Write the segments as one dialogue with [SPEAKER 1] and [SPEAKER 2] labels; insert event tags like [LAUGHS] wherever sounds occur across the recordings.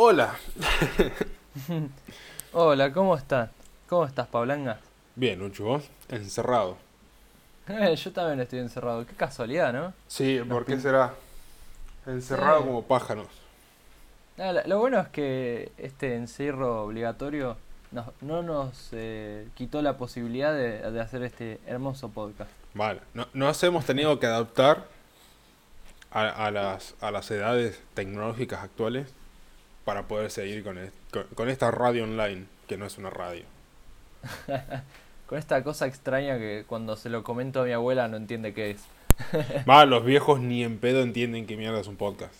[SPEAKER 1] Hola. [LAUGHS]
[SPEAKER 2] Hola, ¿cómo estás? ¿Cómo estás, Pablanga?
[SPEAKER 1] Bien, Uchu, ¿vos? Encerrado.
[SPEAKER 2] Eh, yo también estoy encerrado. Qué casualidad, ¿no?
[SPEAKER 1] Sí, ¿por qué será? Encerrado
[SPEAKER 2] Sí.
[SPEAKER 1] como pájaros.
[SPEAKER 2] Ah, lo bueno es que este encierro obligatorio no nos eh, quitó la posibilidad de, de hacer este hermoso podcast.
[SPEAKER 1] Vale. No, nos hemos tenido que adaptar a, a las, a las edades tecnológicas actuales para poder seguir con, con, con esta radio online, que no es una radio. [LAUGHS]
[SPEAKER 2] Con esta cosa extraña que cuando se lo comento a mi abuela no entiende qué es.
[SPEAKER 1] Va, los viejos ni en pedo entienden que mierda es un podcast.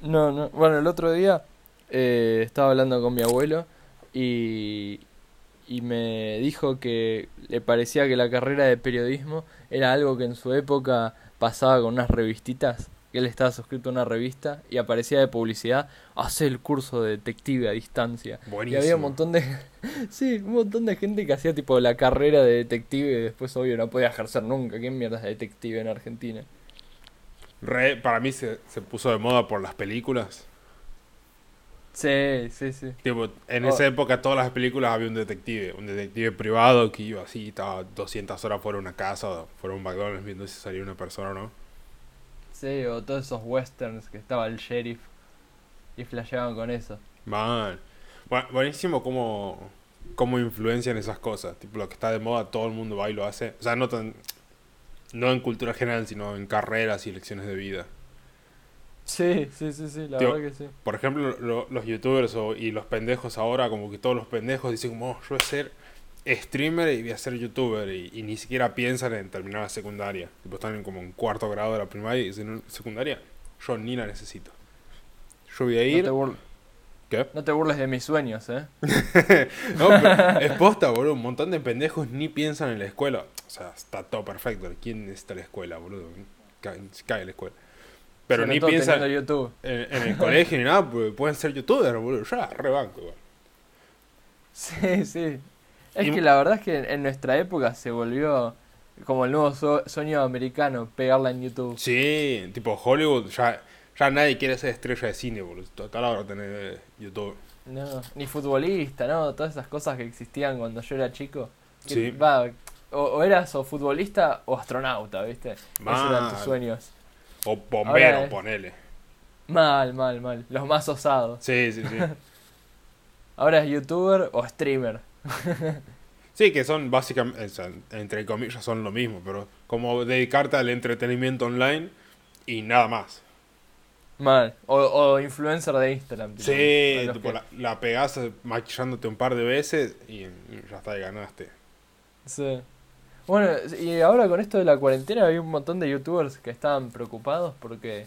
[SPEAKER 2] No, no. Bueno, el otro día eh, estaba hablando con mi abuelo y, y me dijo que le parecía que la carrera de periodismo era algo que en su época pasaba con unas revistitas, que él estaba suscrito a una revista y aparecía de publicidad, hace el curso de detective a distancia. Y había un montón de [LAUGHS] sí, un montón de gente que hacía tipo la carrera de detective y después obvio no podía ejercer nunca. ¿Quién mierda es detective en Argentina?
[SPEAKER 1] Re- para mí se, se puso de moda por las películas.
[SPEAKER 2] Sí, sí, sí.
[SPEAKER 1] Tipo, en
[SPEAKER 2] Oh.
[SPEAKER 1] esa época todas las películas había un detective, un detective privado que iba así, estaba 200 horas fuera de una casa o fuera de un McDonald's viendo si salía una persona o no.
[SPEAKER 2] O todos esos westerns que estaba el sheriff y flasheaban con eso.
[SPEAKER 1] Man. Bu- buenísimo cómo, cómo influencian esas cosas. Tipo, lo que está de moda, todo el mundo va y lo hace. O sea, no tan. No en cultura general, sino en carreras y lecciones de vida.
[SPEAKER 2] Sí, sí, sí, sí, la
[SPEAKER 1] Tío,
[SPEAKER 2] verdad que sí.
[SPEAKER 1] Por ejemplo, lo- los youtubers o- y los pendejos ahora, como que todos los pendejos dicen como, "Oh, yo voy a ser streamer y voy a ser youtuber. Y, y ni siquiera piensan en terminar la secundaria. Tipo, están en como en cuarto grado de la primaria y dicen, secundaria, yo ni la necesito. Yo voy a
[SPEAKER 2] No
[SPEAKER 1] ir...
[SPEAKER 2] burl-
[SPEAKER 1] ¿Qué?
[SPEAKER 2] no te burles de mis sueños, ¿eh? [LAUGHS]
[SPEAKER 1] No, pero es posta, boludo. Un montón de pendejos ni piensan en la escuela. O sea, está todo perfecto. ¿Quién necesita la escuela, boludo? Cae, cae la escuela. Pero
[SPEAKER 2] Sobre
[SPEAKER 1] ni piensan en, en el colegio ni nada, pueden ser youtubers, boludo. Ya, rebanco, igual. [LAUGHS]
[SPEAKER 2] Sí, sí. Es
[SPEAKER 1] Y-
[SPEAKER 2] que la verdad es que en nuestra época se volvió como el nuevo su- sueño americano, pegarla en YouTube.
[SPEAKER 1] Sí, tipo Hollywood, ya, ya nadie quiere ser estrella de cine, boludo. Total ahora tener YouTube.
[SPEAKER 2] No, ni futbolista, ¿no? Todas esas cosas que existían cuando yo era chico. Que,
[SPEAKER 1] Sí.
[SPEAKER 2] va, o, o eras o futbolista o astronauta, ¿viste? Esos eran tus sueños.
[SPEAKER 1] O bombero,
[SPEAKER 2] Ahora, eh.
[SPEAKER 1] ponele.
[SPEAKER 2] Mal, mal, mal. Los más osados.
[SPEAKER 1] Sí, sí, sí. [LAUGHS]
[SPEAKER 2] Ahora es youtuber o streamer. [LAUGHS]
[SPEAKER 1] Sí, que son básicamente, entre comillas, son lo mismo, pero como dedicarte al entretenimiento online y nada más.
[SPEAKER 2] Mal. O, o influencer de Instagram. tipo,
[SPEAKER 1] Sí, tipo,
[SPEAKER 2] que-
[SPEAKER 1] la, la pegás maquillándote un par de veces y, y ya está, y ganaste.
[SPEAKER 2] Sí. Bueno, y ahora con esto de la cuarentena hay un montón de youtubers que estaban preocupados porque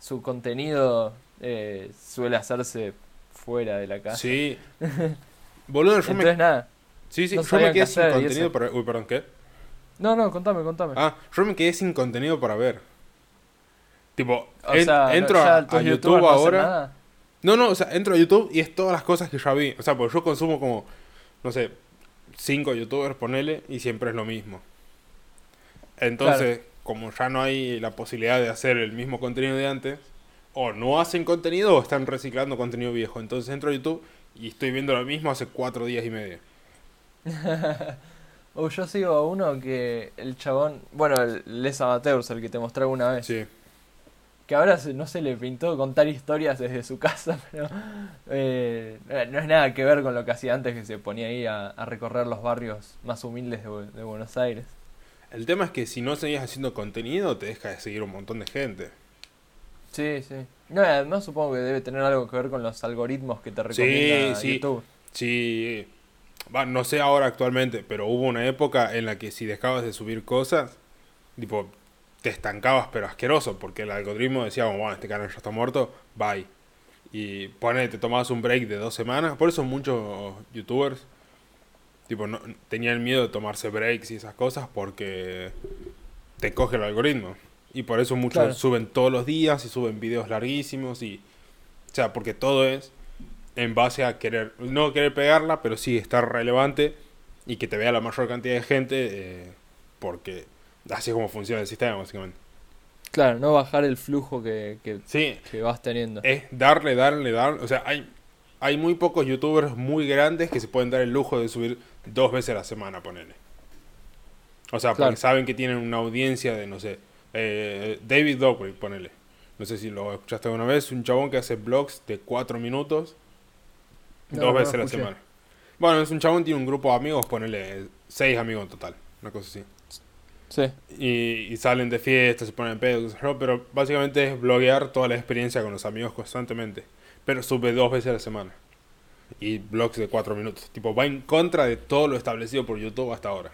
[SPEAKER 2] su contenido eh, suele hacerse fuera de la casa.
[SPEAKER 1] Sí. [LAUGHS] Boludo, yo
[SPEAKER 2] Entonces
[SPEAKER 1] me,
[SPEAKER 2] nada.
[SPEAKER 1] sí, sí,
[SPEAKER 2] no
[SPEAKER 1] yo me quedé sin contenido para... Uy, perdón, ¿qué?
[SPEAKER 2] No, no, contame, contame.
[SPEAKER 1] Ah, yo me quedé sin contenido para ver. Tipo, en-
[SPEAKER 2] sea,
[SPEAKER 1] entro a, YouTube
[SPEAKER 2] no
[SPEAKER 1] ahora... No, no, o sea, entro a YouTube y es todas las cosas que ya vi. O sea, porque yo consumo como, no sé, cinco youtubers, ponele, y siempre es lo mismo. Entonces, como ya no hay la posibilidad de hacer el mismo contenido de antes, o no hacen contenido o están reciclando contenido viejo. Entonces entro a YouTube y estoy viendo lo mismo hace cuatro días y medio. [LAUGHS]
[SPEAKER 2] O yo sigo a uno que el chabón, bueno, el Les Amateurs, el que te mostré alguna vez,
[SPEAKER 1] Sí.
[SPEAKER 2] que ahora no se le pintó contar historias desde su [LAUGHS] casa, pero eh, no es nada que ver con lo que hacía antes, que se ponía ahí a, a recorrer los barrios más humildes de, Bu- de Buenos Aires.
[SPEAKER 1] El tema es que si no seguís haciendo contenido, te deja de seguir un montón de gente.
[SPEAKER 2] Sí, sí. No, además supongo que debe tener algo que ver con los algoritmos que te recomienda
[SPEAKER 1] sí.
[SPEAKER 2] YouTube.
[SPEAKER 1] Sí, va, no sé ahora actualmente, pero hubo una época en la que si dejabas de subir cosas, tipo, te estancabas pero asqueroso, porque el algoritmo decía, bueno, este canal ya está muerto, bye. Y pone, te tomabas un break de dos semanas, por eso muchos youtubers, tipo, no, tenían miedo de tomarse breaks y esas cosas porque te coge el algoritmo. Y por eso muchos
[SPEAKER 2] Claro.
[SPEAKER 1] suben todos los días y suben videos larguísimos y... O sea, porque todo es en base a querer, no querer pegarla, pero sí estar relevante y que te vea la mayor cantidad de gente, eh, porque así es como funciona el sistema, básicamente.
[SPEAKER 2] Claro, no bajar el flujo que, que,
[SPEAKER 1] Sí,
[SPEAKER 2] que vas teniendo.
[SPEAKER 1] es darle, darle, darle. O sea, hay hay muy pocos youtubers muy grandes que se pueden dar el lujo de subir dos veces a la semana, ponele. O sea, porque saben que tienen una audiencia de, no sé, eh, David Dobrik, ponele. No sé si lo escuchaste alguna vez, un chabón que hace vlogs de cuatro minutos
[SPEAKER 2] No,
[SPEAKER 1] dos
[SPEAKER 2] no
[SPEAKER 1] veces a la semana. Bueno, es un chabón, tiene un grupo de amigos, ponele seis amigos en total, una cosa así.
[SPEAKER 2] Sí,
[SPEAKER 1] Y, y salen de fiesta, se ponen pedos, pero básicamente es bloguear toda la experiencia con los amigos constantemente. Pero sube dos veces a la semana. Y blogs de cuatro minutos. Tipo, va en contra de todo lo establecido por YouTube hasta ahora.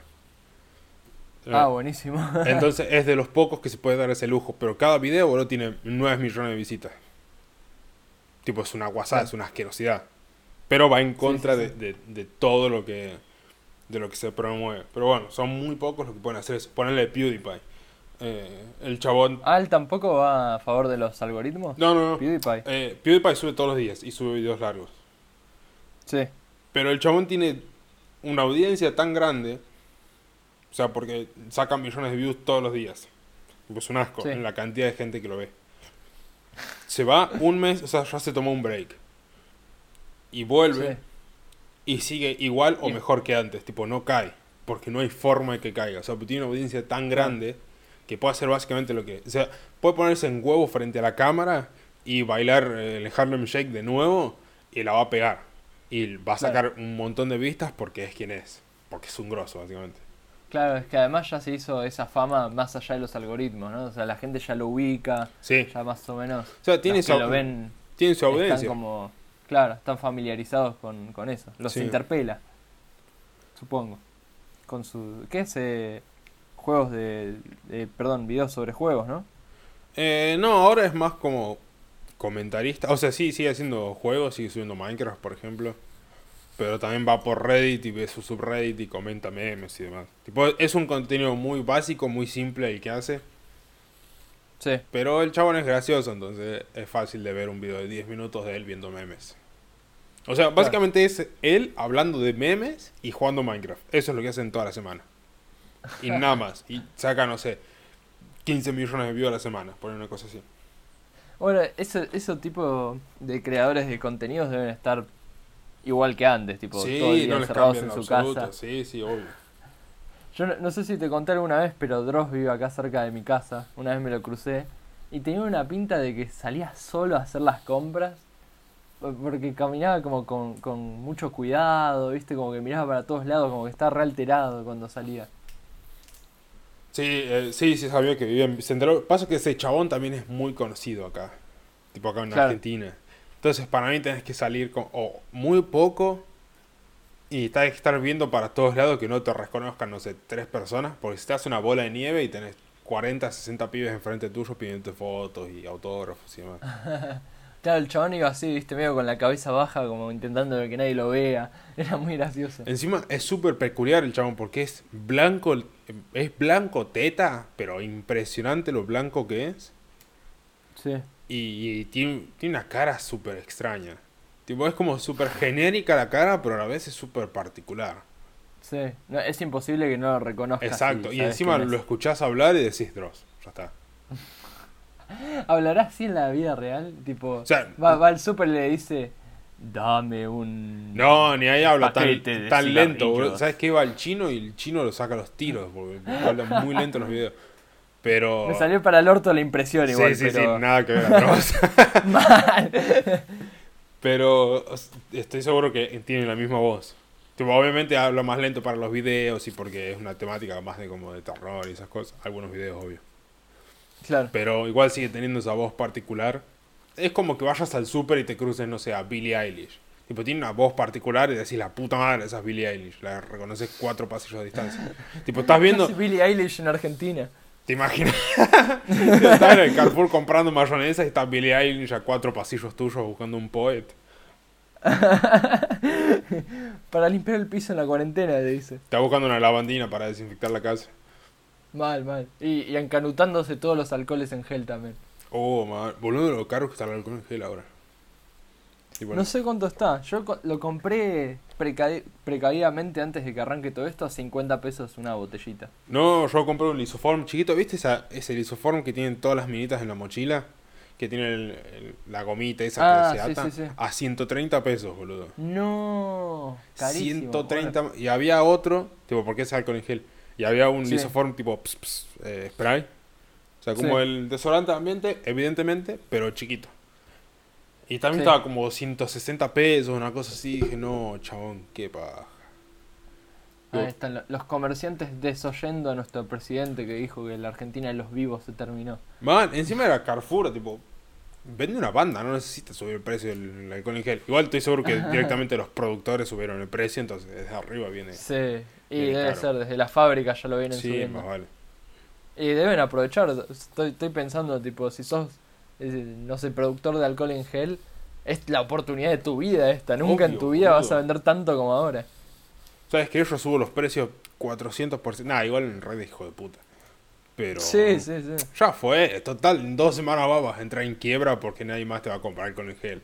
[SPEAKER 2] Ah,
[SPEAKER 1] Eh,
[SPEAKER 2] buenísimo. [LAUGHS]
[SPEAKER 1] Entonces es de los pocos que se puede dar ese lujo. Pero cada video, boludo, tiene 9 millones de visitas. Tipo, es una guasada, es una asquerosidad. Pero va en contra
[SPEAKER 2] sí,
[SPEAKER 1] de, de- de todo lo que de lo que se promueve. Pero bueno, son muy pocos los que pueden hacer eso. Ponerle PewDiePie. Eh, el chabón...
[SPEAKER 2] Ah, él tampoco va a favor de los algoritmos.
[SPEAKER 1] No, no, no.
[SPEAKER 2] PewDiePie.
[SPEAKER 1] Eh, PewDiePie sube todos los días y sube videos largos.
[SPEAKER 2] Sí,
[SPEAKER 1] Pero el chabón tiene una audiencia tan grande. O sea, porque saca millones de views todos los días. Es un asco
[SPEAKER 2] Sí.
[SPEAKER 1] en la cantidad de gente que lo ve. Se va un mes, o sea, ya se tomó un break. Y vuelve
[SPEAKER 2] sí.
[SPEAKER 1] y sigue igual o mejor que antes. Tipo, no cae. Porque no hay forma de que caiga. O sea, tiene una audiencia tan grande que puede hacer básicamente lo que... O sea, puede ponerse en huevo frente a la cámara y bailar eh, el Harlem Shake de nuevo y la va a pegar. Y va a sacar un montón de vistas porque es quien es. Porque es un grosso, básicamente.
[SPEAKER 2] Claro, es que además ya se hizo esa fama más allá de los algoritmos, ¿no? O sea, la gente ya lo ubica,
[SPEAKER 1] Sí.
[SPEAKER 2] ya más o menos.
[SPEAKER 1] O sea, tiene su,
[SPEAKER 2] lo ven
[SPEAKER 1] tiene su
[SPEAKER 2] están
[SPEAKER 1] audiencia.
[SPEAKER 2] como, claro, están familiarizados con, con eso. Los
[SPEAKER 1] Sí.
[SPEAKER 2] interpela, supongo. Con su, ¿qué es? Eh, juegos de, de- perdón, videos sobre juegos, ¿no?
[SPEAKER 1] Eh, no, ahora es más como comentarista. O sea, sí, sigue haciendo juegos, sigue subiendo Minecraft, por ejemplo. Pero también va por Reddit y ve su subreddit y comenta memes y demás. Tipo, es un contenido muy básico, muy simple el que hace.
[SPEAKER 2] Sí,
[SPEAKER 1] Pero el chabón es gracioso, entonces es fácil de ver un video de 10 minutos de él viendo memes. O sea, básicamente es él hablando de memes y jugando Minecraft. Eso es lo que hacen toda la semana. Y [LAUGHS] nada más. Y saca, no sé, 15 millones de views a la semana, por una cosa así.
[SPEAKER 2] Bueno, ese, ese tipo de creadores de contenidos deben estar igual que antes, tipo, todo el
[SPEAKER 1] Sí,
[SPEAKER 2] día
[SPEAKER 1] no les
[SPEAKER 2] encerrados en
[SPEAKER 1] en
[SPEAKER 2] su
[SPEAKER 1] absoluto.
[SPEAKER 2] casa.
[SPEAKER 1] Sí, sí, obvio.
[SPEAKER 2] Yo no, no sé si te conté alguna vez, pero Dross vive acá cerca de mi casa. Una vez me lo crucé y tenía una pinta de que salía solo a hacer las compras. po- Porque caminaba como con, con mucho cuidado, viste, como que miraba para todos lados, como que estaba re alterado cuando salía.
[SPEAKER 1] Sí, eh, sí, sí sabía que vivía en... Pasa que ese chabón también es muy conocido acá. Tipo acá en
[SPEAKER 2] Claro.
[SPEAKER 1] Argentina. Entonces para mí tenés que salir con o muy poco y tenés que estar viendo para todos lados que no te reconozcan, no sé, tres personas. Porque si te hace una bola de nieve y tenés 40, 60 pibes enfrente tuyo pidiendo fotos y autógrafos y demás. [LAUGHS]
[SPEAKER 2] Claro, el chabón iba así, viste, medio con la cabeza baja, como intentando que nadie lo vea. [LAUGHS] Era muy gracioso.
[SPEAKER 1] Encima es súper peculiar el chabón porque es blanco, es blanco teta, pero impresionante lo blanco que es.
[SPEAKER 2] Sí.
[SPEAKER 1] Y, y tiene, tiene una cara súper extraña. Tipo, es como súper genérica la cara, pero a la vez es súper particular.
[SPEAKER 2] Sí, no, es imposible que no lo reconozcas.
[SPEAKER 1] Exacto. Y encima lo
[SPEAKER 2] es.
[SPEAKER 1] escuchás hablar y decís Dross. Ya está. [LAUGHS]
[SPEAKER 2] ¿Hablará así en la vida real? Tipo,
[SPEAKER 1] O sea,
[SPEAKER 2] va, va al súper y le dice, dame un...
[SPEAKER 1] no, ni ahí habla tan, lento.
[SPEAKER 2] cigarrillos.
[SPEAKER 1] ¿Sabes qué? Va el chino y el chino lo saca los tiros. Porque habla muy lento en los videos. Pero.
[SPEAKER 2] Me salió para el orto la impresión
[SPEAKER 1] Sí,
[SPEAKER 2] igual,
[SPEAKER 1] sí,
[SPEAKER 2] pero...
[SPEAKER 1] sí, nada que ver. [LAUGHS] [LAUGHS]
[SPEAKER 2] Mal.
[SPEAKER 1] Pero estoy seguro que tiene la misma voz. Tipo, obviamente habla más lento para los videos y porque es una temática más de como de terror y esas cosas. Algunos videos, obvio.
[SPEAKER 2] Claro,
[SPEAKER 1] Pero igual sigue teniendo esa voz particular. Es como que vayas al súper y te cruces, no sé, a Billie Eilish. Tipo, tiene una voz particular y decís, la puta madre, esa es Billie Eilish. La reconoces cuatro pasillos de distancia. [LAUGHS] tipo, estás viendo,
[SPEAKER 2] Casi Billie Eilish en Argentina.
[SPEAKER 1] Te imaginas. [LAUGHS] estás en el Carrefour comprando mayonesa y está Billie Eilish a cuatro pasillos tuyos buscando un poet. [LAUGHS]
[SPEAKER 2] Para limpiar el piso en la cuarentena, te dice.
[SPEAKER 1] Está buscando una lavandina para desinfectar la casa.
[SPEAKER 2] Mal, mal. Y, y encanutándose todos los alcoholes en gel también.
[SPEAKER 1] Oh, man. Boludo, lo caro que está el alcohol en gel ahora. Bueno,
[SPEAKER 2] No sé cuánto está. Yo lo compré preca- precavidamente antes de que arranque todo esto a 50 pesos una botellita.
[SPEAKER 1] No, yo compré un lisoform chiquito. ¿Viste esa, ese lisoform que tienen todas las minitas en la mochila? que tiene el- el- la gomita esa
[SPEAKER 2] Ah,
[SPEAKER 1] que se
[SPEAKER 2] sí,
[SPEAKER 1] ata,
[SPEAKER 2] sí, sí.
[SPEAKER 1] a 130 pesos, boludo.
[SPEAKER 2] No, carísimo.
[SPEAKER 1] 130 y había otro, tipo, porque es alcohol en gel. Y había un
[SPEAKER 2] Sí.
[SPEAKER 1] lisoform tipo ps, ps, eh, spray. O sea, como
[SPEAKER 2] Sí.
[SPEAKER 1] el desodorante de ambiente, evidentemente, pero chiquito. Y también
[SPEAKER 2] Sí.
[SPEAKER 1] estaba como 160 pesos, una cosa así. Dije, no, chabón, qué paja.
[SPEAKER 2] Ahí están lo- los comerciantes desoyendo a nuestro presidente que dijo que la Argentina de los vivos se terminó.
[SPEAKER 1] Man, encima era Carrefour, tipo, vende una banda, no necesita subir el precio del alcohol en gel. Igual estoy seguro que [LAUGHS] directamente los productores subieron el precio, entonces desde arriba viene.
[SPEAKER 2] Sí, y debe
[SPEAKER 1] caro.
[SPEAKER 2] ser desde la fábrica ya lo vienen
[SPEAKER 1] Sí,
[SPEAKER 2] subiendo.
[SPEAKER 1] más vale.
[SPEAKER 2] Y deben aprovechar, estoy, estoy pensando, tipo, si sos, no sé, productor de alcohol en gel, es la oportunidad de tu vida esta. Nunca en tu vida vas a vender tanto como ahora.
[SPEAKER 1] ¿Sabes que yo subo los precios 400%? Nah, igual en red hijo de puta. Pero.
[SPEAKER 2] Sí, sí, sí.
[SPEAKER 1] Ya fue. Total, en dos semanas vas a entrar en quiebra porque nadie más te va a comprar alcohol en gel.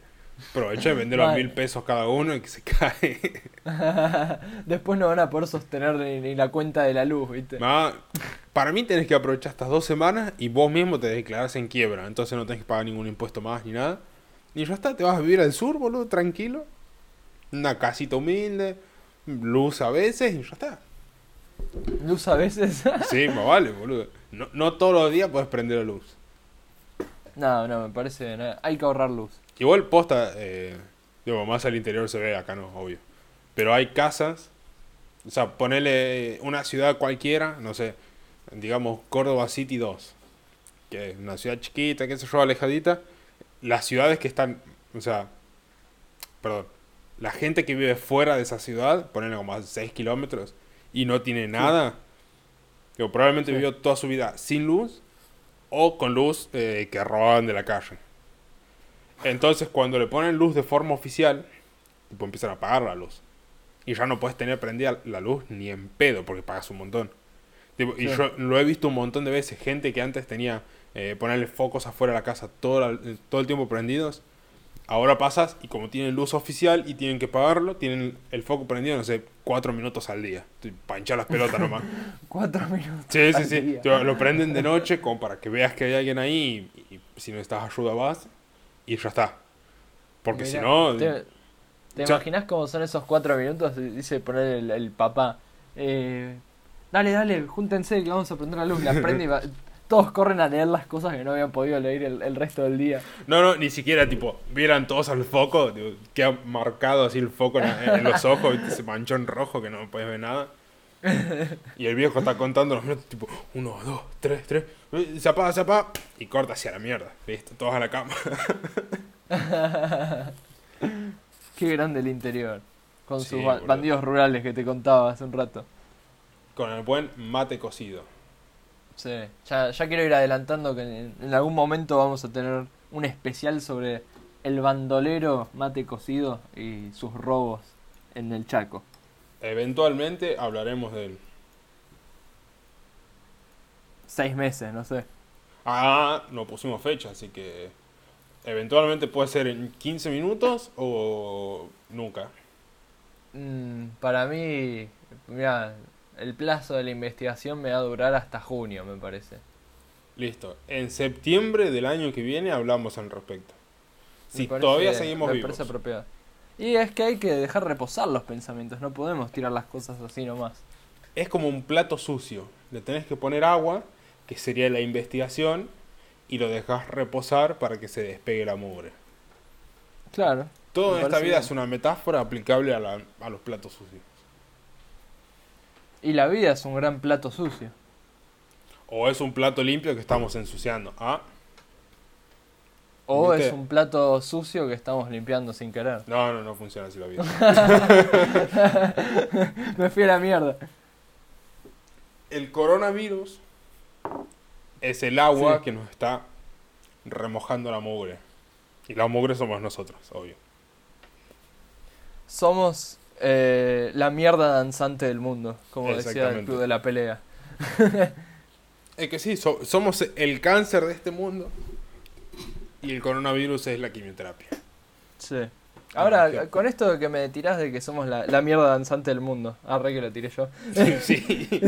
[SPEAKER 1] Aprovecha de venderlo a
[SPEAKER 2] Vale.
[SPEAKER 1] mil pesos cada uno y que se cae. [LAUGHS]
[SPEAKER 2] Después no van a poder sostener ni, ni la cuenta de la luz, ¿viste?
[SPEAKER 1] Para mí tenés que aprovechar estas dos semanas y vos mismo te declarás en quiebra. Entonces no tenés que pagar ningún impuesto más ni nada. Y ya está, te vas a vivir al sur, boludo, tranquilo. Una casita humilde, luz a veces y ya está.
[SPEAKER 2] Luz a veces. [LAUGHS]
[SPEAKER 1] Sí, más vale, boludo. No, no todos los días puedes prender la luz.
[SPEAKER 2] no, no, me parece. no, hay que ahorrar luz.
[SPEAKER 1] Igual posta, eh, digo, más al interior se ve, acá no, obvio. Pero hay casas, o sea, ponele una ciudad cualquiera, no sé, digamos Córdoba City 2, que es una ciudad chiquita, qué sé yo, alejadita. Las ciudades que están, o sea, perdón, la gente que vive fuera de esa ciudad, ponele como a 6 kilómetros, y no tiene nada, digo, probablemente
[SPEAKER 2] Sí.
[SPEAKER 1] vivió toda su vida sin luz o con luz eh, que robaban de la calle. Entonces, cuando le ponen luz de forma oficial, tipo, empiezan a apagar la luz. Y ya no puedes tener prendida la luz ni en pedo, porque pagas un montón. Tipo, Y yo lo he visto un montón de veces. Gente que antes tenía eh, ponerle focos afuera de la casa todo, la- todo el tiempo prendidos. Ahora pasas y como tienen luz oficial y tienen que pagarlo, tienen el foco prendido, no sé, cuatro minutos al día. Para hinchar las pelotas nomás. [LAUGHS]
[SPEAKER 2] Cuatro minutos.
[SPEAKER 1] Sí, sí, sí.
[SPEAKER 2] día.
[SPEAKER 1] Lo prenden de noche como para que veas que hay alguien ahí y, y si necesitas ayuda vas y ya está. Porque si no...
[SPEAKER 2] ¿Te, te
[SPEAKER 1] sea-
[SPEAKER 2] imaginas cómo son esos cuatro minutos? Dice poner el, el papá. eh, dale, dale, júntense que vamos a prender la luz. La prende y va- [LAUGHS] todos corren a leer las cosas que no habían podido leer el, el resto del día.
[SPEAKER 1] No, no, ni siquiera tipo, vieran todos al foco, digo, queda marcado así el foco en, en los ojos, ese manchón rojo que no puedes ver nada. Y el viejo está contando los minutos, tipo, uno, dos, tres, tres, se apaga, se apaga, y corta hacia la mierda, listo, todos a la cama. [LAUGHS]
[SPEAKER 2] Qué grande el interior. Con
[SPEAKER 1] Sí,
[SPEAKER 2] sus ba-
[SPEAKER 1] boludo.
[SPEAKER 2] bandidos rurales que te contaba hace un rato.
[SPEAKER 1] Con el buen mate cocido.
[SPEAKER 2] Sí, ya, ya quiero ir adelantando que en, en algún momento vamos a tener un especial sobre el bandolero mate cocido y sus robos en el Chaco.
[SPEAKER 1] Eventualmente hablaremos de él.
[SPEAKER 2] Seis meses, no sé.
[SPEAKER 1] Ah, no pusimos fecha, así que eventualmente puede ser en 15 minutos o nunca.
[SPEAKER 2] Mm, para mí, mira, el plazo de la investigación me va a durar hasta junio, me parece.
[SPEAKER 1] Listo. En septiembre del año que viene hablamos al respecto. Si
[SPEAKER 2] parece-
[SPEAKER 1] todavía seguimos
[SPEAKER 2] me
[SPEAKER 1] vivos.
[SPEAKER 2] parece apropiado. Y es que hay que dejar reposar los pensamientos, no podemos tirar las cosas así nomás.
[SPEAKER 1] Es como un plato sucio. Le tenés que poner agua, que sería la investigación, y lo dejas reposar para que se despegue la mugre.
[SPEAKER 2] Claro.
[SPEAKER 1] Todo en esta vida
[SPEAKER 2] bien.
[SPEAKER 1] es una metáfora aplicable a, la- a los platos sucios.
[SPEAKER 2] Y la vida es un gran plato sucio.
[SPEAKER 1] O es un plato limpio que estamos ensuciando. Ah,
[SPEAKER 2] O
[SPEAKER 1] ¿Viste?
[SPEAKER 2] es un plato sucio que estamos limpiando sin querer.
[SPEAKER 1] no, no, no funciona así la [LAUGHS] vida.
[SPEAKER 2] Me fui a la mierda.
[SPEAKER 1] El coronavirus es el agua
[SPEAKER 2] Sí.
[SPEAKER 1] que nos está remojando la mugre. Y la mugre somos nosotros, obvio.
[SPEAKER 2] Somos eh, la mierda danzante del mundo, como decía el club de la pelea. [LAUGHS]
[SPEAKER 1] Es que sí, so- somos el cáncer de este mundo. Y el coronavirus es la quimioterapia.
[SPEAKER 2] Sí. Ahora,
[SPEAKER 1] Ah, qué-
[SPEAKER 2] con esto que me tirás de que somos la, la mierda danzante del mundo. Arre que lo tiré yo. [LAUGHS]
[SPEAKER 1] sí. [LAUGHS]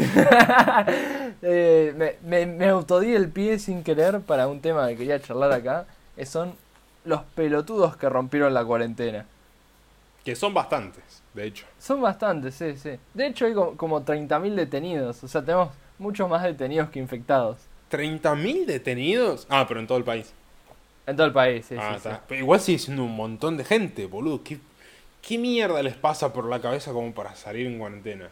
[SPEAKER 2] Eh, me, me, me autodí el pie sin querer para un tema que quería charlar acá. eh, son los pelotudos que rompieron la cuarentena.
[SPEAKER 1] Que son bastantes, de hecho.
[SPEAKER 2] Son bastantes, sí, sí. De hecho hay como, como 30.000 detenidos. O sea, tenemos muchos más detenidos que infectados.
[SPEAKER 1] ¿30.000 detenidos? Ah, pero en todo el país.
[SPEAKER 2] En todo el país, sí,
[SPEAKER 1] ah,
[SPEAKER 2] sí,
[SPEAKER 1] está.
[SPEAKER 2] sí.
[SPEAKER 1] Igual sigue siendo un montón de gente, boludo. ¿Qué, ¿Qué mierda les pasa por la cabeza como para salir en cuarentena?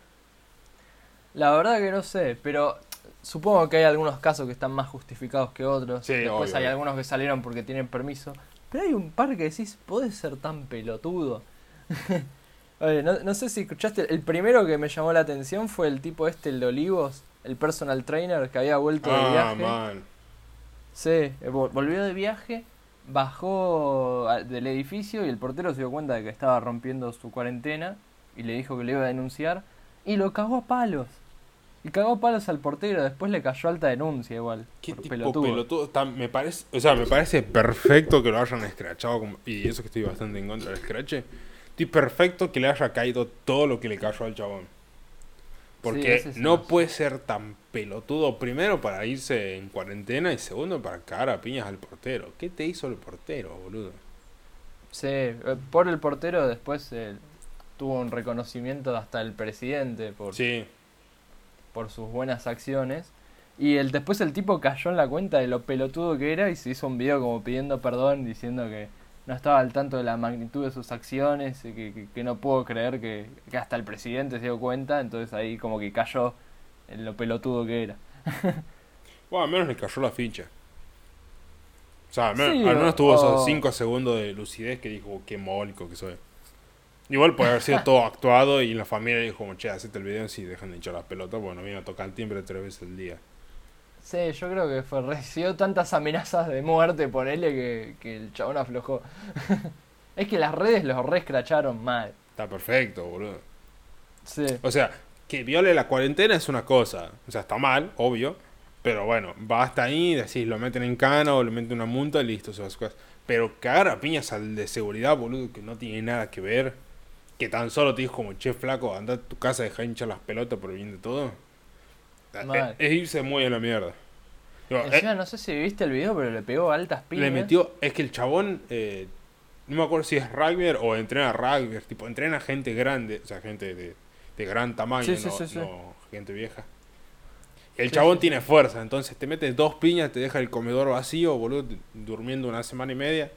[SPEAKER 2] La verdad que no sé, pero supongo que hay algunos casos que están más justificados que otros.
[SPEAKER 1] Sí,
[SPEAKER 2] Después
[SPEAKER 1] obvio,
[SPEAKER 2] hay algunos que salieron porque tienen permiso. Pero hay un par que decís, ¿podés ser tan pelotudo? [LAUGHS] Oye, no, no sé si escuchaste, el primero que me llamó la atención fue el tipo este, el de Olivos, el personal trainer que había vuelto de
[SPEAKER 1] Ah,
[SPEAKER 2] viaje.
[SPEAKER 1] man.
[SPEAKER 2] Sí, eh, vol- volvió de viaje, bajó del edificio y el portero se dio cuenta de que estaba rompiendo su cuarentena y le dijo que le iba a denunciar y lo cagó a palos. Y cagó a palos al portero, después le cayó alta denuncia igual.
[SPEAKER 1] ¿Qué
[SPEAKER 2] por
[SPEAKER 1] tipo
[SPEAKER 2] pelotudo.
[SPEAKER 1] me parece, o sea, me parece perfecto que lo hayan escrachado. como- y eso que estoy bastante en contra del escrache. Estoy perfecto que le haya caído todo lo que le cayó al chabón. Porque no puede ser tan pelotudo, primero, para irse en cuarentena y segundo, para cagar a piñas al portero. ¿Qué te hizo el portero, boludo?
[SPEAKER 2] Sí, eh, por el portero después eh, tuvo un reconocimiento hasta el presidente por,
[SPEAKER 1] Sí,
[SPEAKER 2] por sus buenas acciones. Y el, después el tipo cayó en la cuenta de lo pelotudo que era y se hizo un video como pidiendo perdón, diciendo que no estaba al tanto de la magnitud de sus acciones, y que, que- que no puedo creer que, que hasta el presidente se dio cuenta, entonces ahí como que cayó en lo pelotudo que era. [LAUGHS]
[SPEAKER 1] bueno, al menos le cayó la ficha. O sea, al menos,
[SPEAKER 2] Sí,
[SPEAKER 1] al menos
[SPEAKER 2] o-
[SPEAKER 1] tuvo esos
[SPEAKER 2] o-
[SPEAKER 1] 5 segundos de lucidez que dijo, qué mogólico que soy. Igual puede haber sido todo [LAUGHS] actuado y la familia dijo, che, hacete el video si dejan de hinchar las pelotas. Bueno, viene a tocar el timbre tres veces al día.
[SPEAKER 2] Sí, yo creo que fue recibió tantas amenazas de muerte por él que, que el chabón aflojó. [LAUGHS] es que las redes los rescracharon mal.
[SPEAKER 1] Está perfecto, boludo.
[SPEAKER 2] Sí.
[SPEAKER 1] O sea, que viole la cuarentena es una cosa. O sea, está mal, obvio. Pero bueno, va hasta ahí, decís, lo meten en cana o le meten una multa y listo, se casa. Pero cagar a piñas al de seguridad, boludo, que no tiene nada que ver. Que tan solo te dijo como, che, flaco, anda a tu casa, deja de hinchar las pelotas por el bien de todo.
[SPEAKER 2] Mal.
[SPEAKER 1] Es, irse muy a la mierda. Digo, eh,
[SPEAKER 2] Encima no sé si viste el video, pero le pegó altas piñas.
[SPEAKER 1] le metió, es que el chabón, eh, no me acuerdo si es rugby o entrena rugby, tipo, entrena gente grande, o sea, gente de, de gran tamaño,
[SPEAKER 2] Sí,
[SPEAKER 1] no,
[SPEAKER 2] sí, sí.
[SPEAKER 1] no gente vieja. El chabón tiene fuerza, entonces te metes dos piñas, te deja el comedor vacío, boludo, durmiendo una semana y media.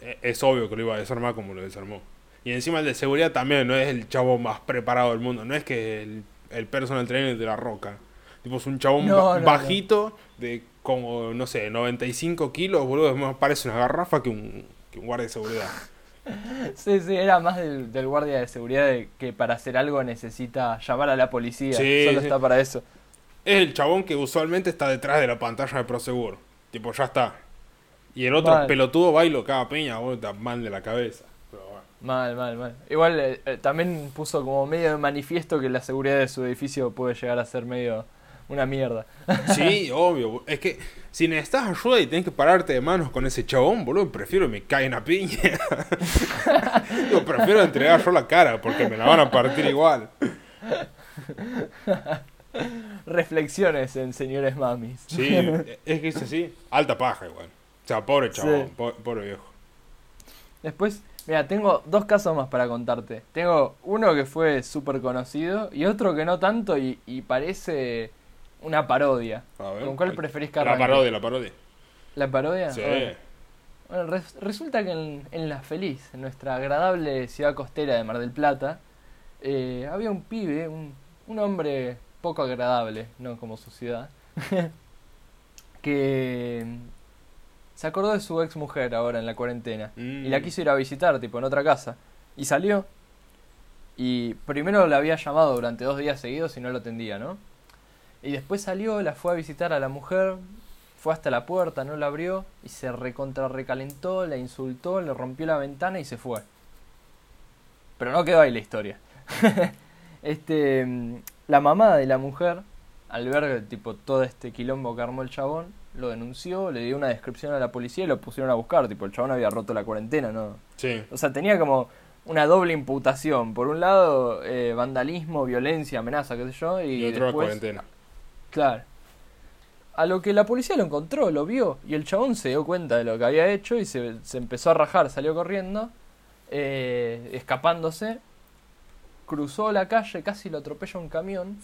[SPEAKER 1] Eh, Es obvio que lo iba a desarmar como lo desarmó. Y encima el de seguridad también no es el chabón más preparado del mundo, no es que el, el personal trainer de la roca. Tipo, es un chabón
[SPEAKER 2] No,
[SPEAKER 1] ba-
[SPEAKER 2] no, no.
[SPEAKER 1] bajito, de como, no sé, 95 kilos, boludo, más parece una garrafa que un, que un guardia de seguridad. [LAUGHS]
[SPEAKER 2] Sí, sí, era más del, del guardia de seguridad de que para hacer algo necesita llamar a la policía.
[SPEAKER 1] Sí,
[SPEAKER 2] Solo
[SPEAKER 1] sí.
[SPEAKER 2] está para eso.
[SPEAKER 1] Es el chabón que usualmente está detrás de la pantalla de Prosegur. Tipo, ya está. Y el otro pelotudo va y lo caga a piña, boludo, mal de la cabeza.
[SPEAKER 2] Mal, mal, mal. Igual eh, eh, también puso como medio de manifiesto que la seguridad de su edificio puede llegar a ser medio una mierda. [LAUGHS]
[SPEAKER 1] Sí, obvio. Es que si necesitas ayuda y tenés que pararte de manos con ese chabón, boludo, prefiero que me caigan a piña. [LAUGHS] Digo, prefiero entregar yo la cara porque me la van a partir igual.
[SPEAKER 2] Reflexiones en señores mamis.
[SPEAKER 1] Sí, es que es así. Alta paja igual. O sea, pobre chabón,
[SPEAKER 2] Sí.
[SPEAKER 1] po- pobre viejo.
[SPEAKER 2] Después, mira, tengo dos casos más para contarte. Tengo uno que fue súper conocido y otro que no tanto y, y parece una parodia.
[SPEAKER 1] A ver.
[SPEAKER 2] ¿Con cuál preferís que
[SPEAKER 1] La
[SPEAKER 2] arranque?
[SPEAKER 1] parodia, la parodia.
[SPEAKER 2] ¿La parodia?
[SPEAKER 1] Sí.
[SPEAKER 2] Bueno, Bueno, res- resulta que en, en La Feliz, en nuestra agradable ciudad costera de Mar del Plata, eh, había un pibe, un, un hombre poco agradable, no como su ciudad, [LAUGHS] que se acordó de su ex mujer ahora en la cuarentena y la
[SPEAKER 1] Mm.
[SPEAKER 2] quiso ir a visitar, tipo en otra casa. Y salió. Y primero la había llamado durante dos días seguidos y no lo atendía, ¿no? Y después salió, la fue a visitar a la mujer, fue hasta la puerta, no la abrió y se recontra recalentó, la insultó, le rompió la ventana y se fue. Pero no quedó ahí la historia. [LAUGHS] este, mm, la mamá de la mujer, al ver tipo todo este quilombo que armó el chabón, lo denunció, le dio una descripción a la policía y lo pusieron a buscar. Tipo, el chabón había roto la cuarentena, ¿no?
[SPEAKER 1] Sí.
[SPEAKER 2] O sea, tenía como una doble imputación. Por un lado, eh, vandalismo, violencia, amenaza, qué sé yo. Y,
[SPEAKER 1] Y otro la
[SPEAKER 2] después,
[SPEAKER 1] cuarentena.
[SPEAKER 2] Claro. A lo que la policía lo encontró, lo vio, y el chabón se dio cuenta de lo que había hecho y se, se empezó a rajar, salió corriendo, eh, escapándose, cruzó la calle, casi lo atropella un camión,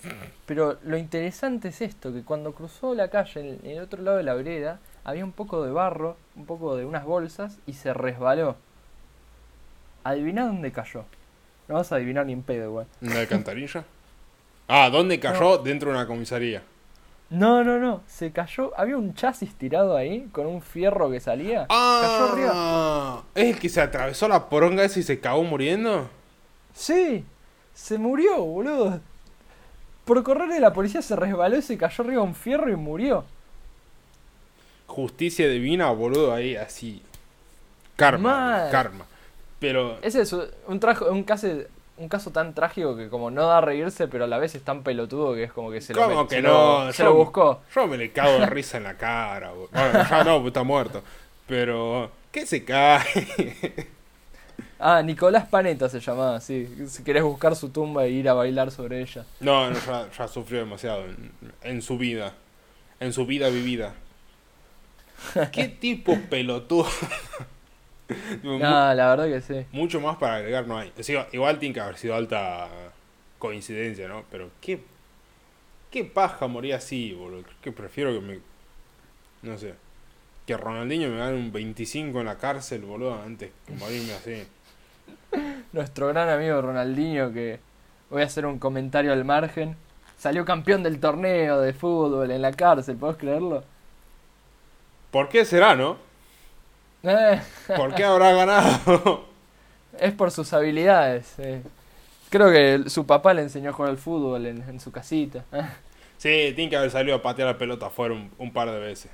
[SPEAKER 2] pero lo interesante es esto, que cuando cruzó la calle en, el otro lado de la vereda, había un poco de barro, un poco de unas bolsas, y se resbaló. Adivina dónde cayó. No vas a adivinar ni en pedo, igual.
[SPEAKER 1] ¿Una alcantarilla? Ah, ¿dónde cayó? Dentro de una comisaría.
[SPEAKER 2] No, no, no. Se cayó. Había un chasis tirado ahí con un fierro que salía. Cayó arriba.
[SPEAKER 1] Ah, ¿es el que se atravesó la poronga esa y se cagó muriendo?
[SPEAKER 2] Sí. Se murió, boludo. Por correr de la policía se resbaló y se cayó arriba de un fierro y murió.
[SPEAKER 1] Justicia divina, boludo, ahí así. Karma, karma. Pero
[SPEAKER 2] Ese es un, trajo, un, caso, un caso tan trágico que como no da a reírse, pero a la vez es tan pelotudo que es como que se lo,
[SPEAKER 1] ¿Cómo que
[SPEAKER 2] se
[SPEAKER 1] no?
[SPEAKER 2] lo, se
[SPEAKER 1] Yo-
[SPEAKER 2] lo buscó.
[SPEAKER 1] yo me le cago de risa en la cara. boludo. Bueno, ya no, pues está muerto. Pero, ¿qué se cae? [LAUGHS]
[SPEAKER 2] Ah, Nicolás Panetta se llamaba, sí. Si querés buscar su tumba e ir a bailar sobre ella.
[SPEAKER 1] No, no, ya, ya sufrió demasiado en, en su vida. En su vida vivida. ¿Qué [LAUGHS] tipo pelotudo? [LAUGHS]
[SPEAKER 2] No, la verdad que sí.
[SPEAKER 1] Mucho más para agregar no hay. O sea, igual tiene que haber sido alta coincidencia, ¿no? Pero qué, qué paja morir así, boludo. Creo que prefiero que me... No sé. Que Ronaldinho me gane un 25 en la cárcel, boludo, antes que morirme así. [LAUGHS]
[SPEAKER 2] Nuestro gran amigo Ronaldinho, que voy a hacer un comentario al margen, salió campeón del torneo de fútbol en la cárcel, ¿podés creerlo?
[SPEAKER 1] ¿Por qué será, no?
[SPEAKER 2] Eh,
[SPEAKER 1] ¿Por qué habrá ganado? [LAUGHS]
[SPEAKER 2] es por sus habilidades. eh. Creo que su papá le enseñó a jugar al fútbol en, en su casita. [LAUGHS]
[SPEAKER 1] sí, tiene que haber salido a patear la pelota afuera un, un par de veces.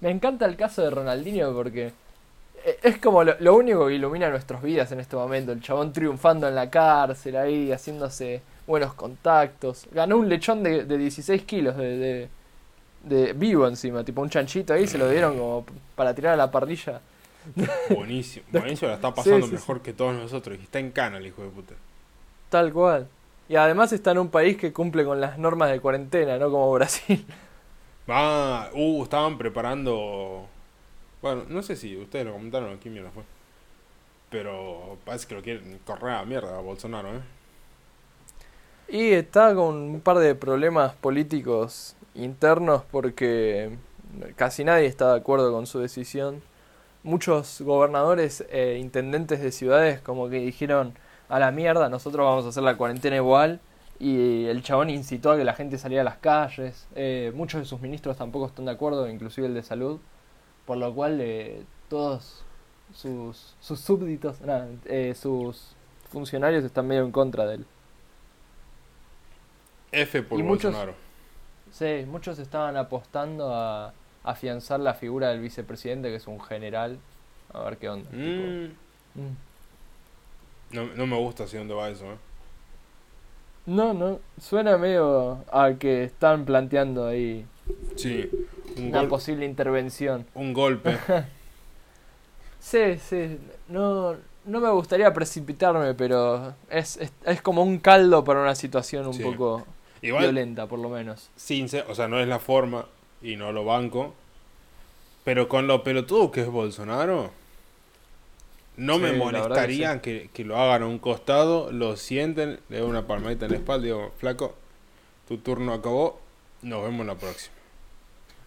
[SPEAKER 2] Me encanta el caso de Ronaldinho porque es como lo, lo único que ilumina nuestras vidas en este momento. El chabón triunfando en la cárcel ahí, haciéndose buenos contactos. Ganó un lechón de, de 16 kilos de, de, de vivo encima, tipo un chanchito ahí, se lo dieron como para tirar a la parrilla. [LAUGHS]
[SPEAKER 1] Buenísimo. Buenísimo, la está pasando
[SPEAKER 2] Sí, sí,
[SPEAKER 1] mejor que todos nosotros. Y está en cana el hijo de puta.
[SPEAKER 2] Tal cual. Y además está en un país que cumple con las normas de cuarentena, no como Brasil.
[SPEAKER 1] Ah, uh, estaban preparando. Bueno, no sé si ustedes lo comentaron aquí, mierda fue. Pero parece que lo quieren correr a mierda a Bolsonaro, ¿eh?
[SPEAKER 2] Y está con un par de problemas políticos internos porque casi nadie está de acuerdo con su decisión. Muchos gobernadores e intendentes de ciudades como que dijeron a la mierda, nosotros vamos a hacer la cuarentena igual. Y el chabón incitó a que la gente saliera a las calles. Eh, muchos de sus ministros tampoco están de acuerdo, inclusive el de salud. Por lo cual eh, todos sus, sus súbditos, nada, eh, sus funcionarios están medio en contra de él.
[SPEAKER 1] F por
[SPEAKER 2] Y muchos-
[SPEAKER 1] Bolsonaro.
[SPEAKER 2] Sí, muchos estaban apostando a afianzar la figura del vicepresidente, que es un general. A ver qué onda. tipo.
[SPEAKER 1] Mm,
[SPEAKER 2] Mm.
[SPEAKER 1] no, no me gusta hacia dónde va eso, ¿eh?
[SPEAKER 2] No, no, suena medio a que están planteando ahí
[SPEAKER 1] Sí, un,
[SPEAKER 2] una posible intervención.
[SPEAKER 1] un golpe. [LAUGHS]
[SPEAKER 2] Sí, sí, no, no me gustaría precipitarme, pero es, es, es como un caldo para una situación un
[SPEAKER 1] Sí.
[SPEAKER 2] poco
[SPEAKER 1] Igual,
[SPEAKER 2] violenta, por lo menos.
[SPEAKER 1] sin ser- o sea, no es la forma y no lo banco. Pero con lo pelotudo que es Bolsonaro, no
[SPEAKER 2] Sí,
[SPEAKER 1] me
[SPEAKER 2] que
[SPEAKER 1] molestaría que, que lo hagan a un costado, lo sienten, le den una palmadita en la espalda y digo, flaco, tu turno acabó, nos vemos la próxima.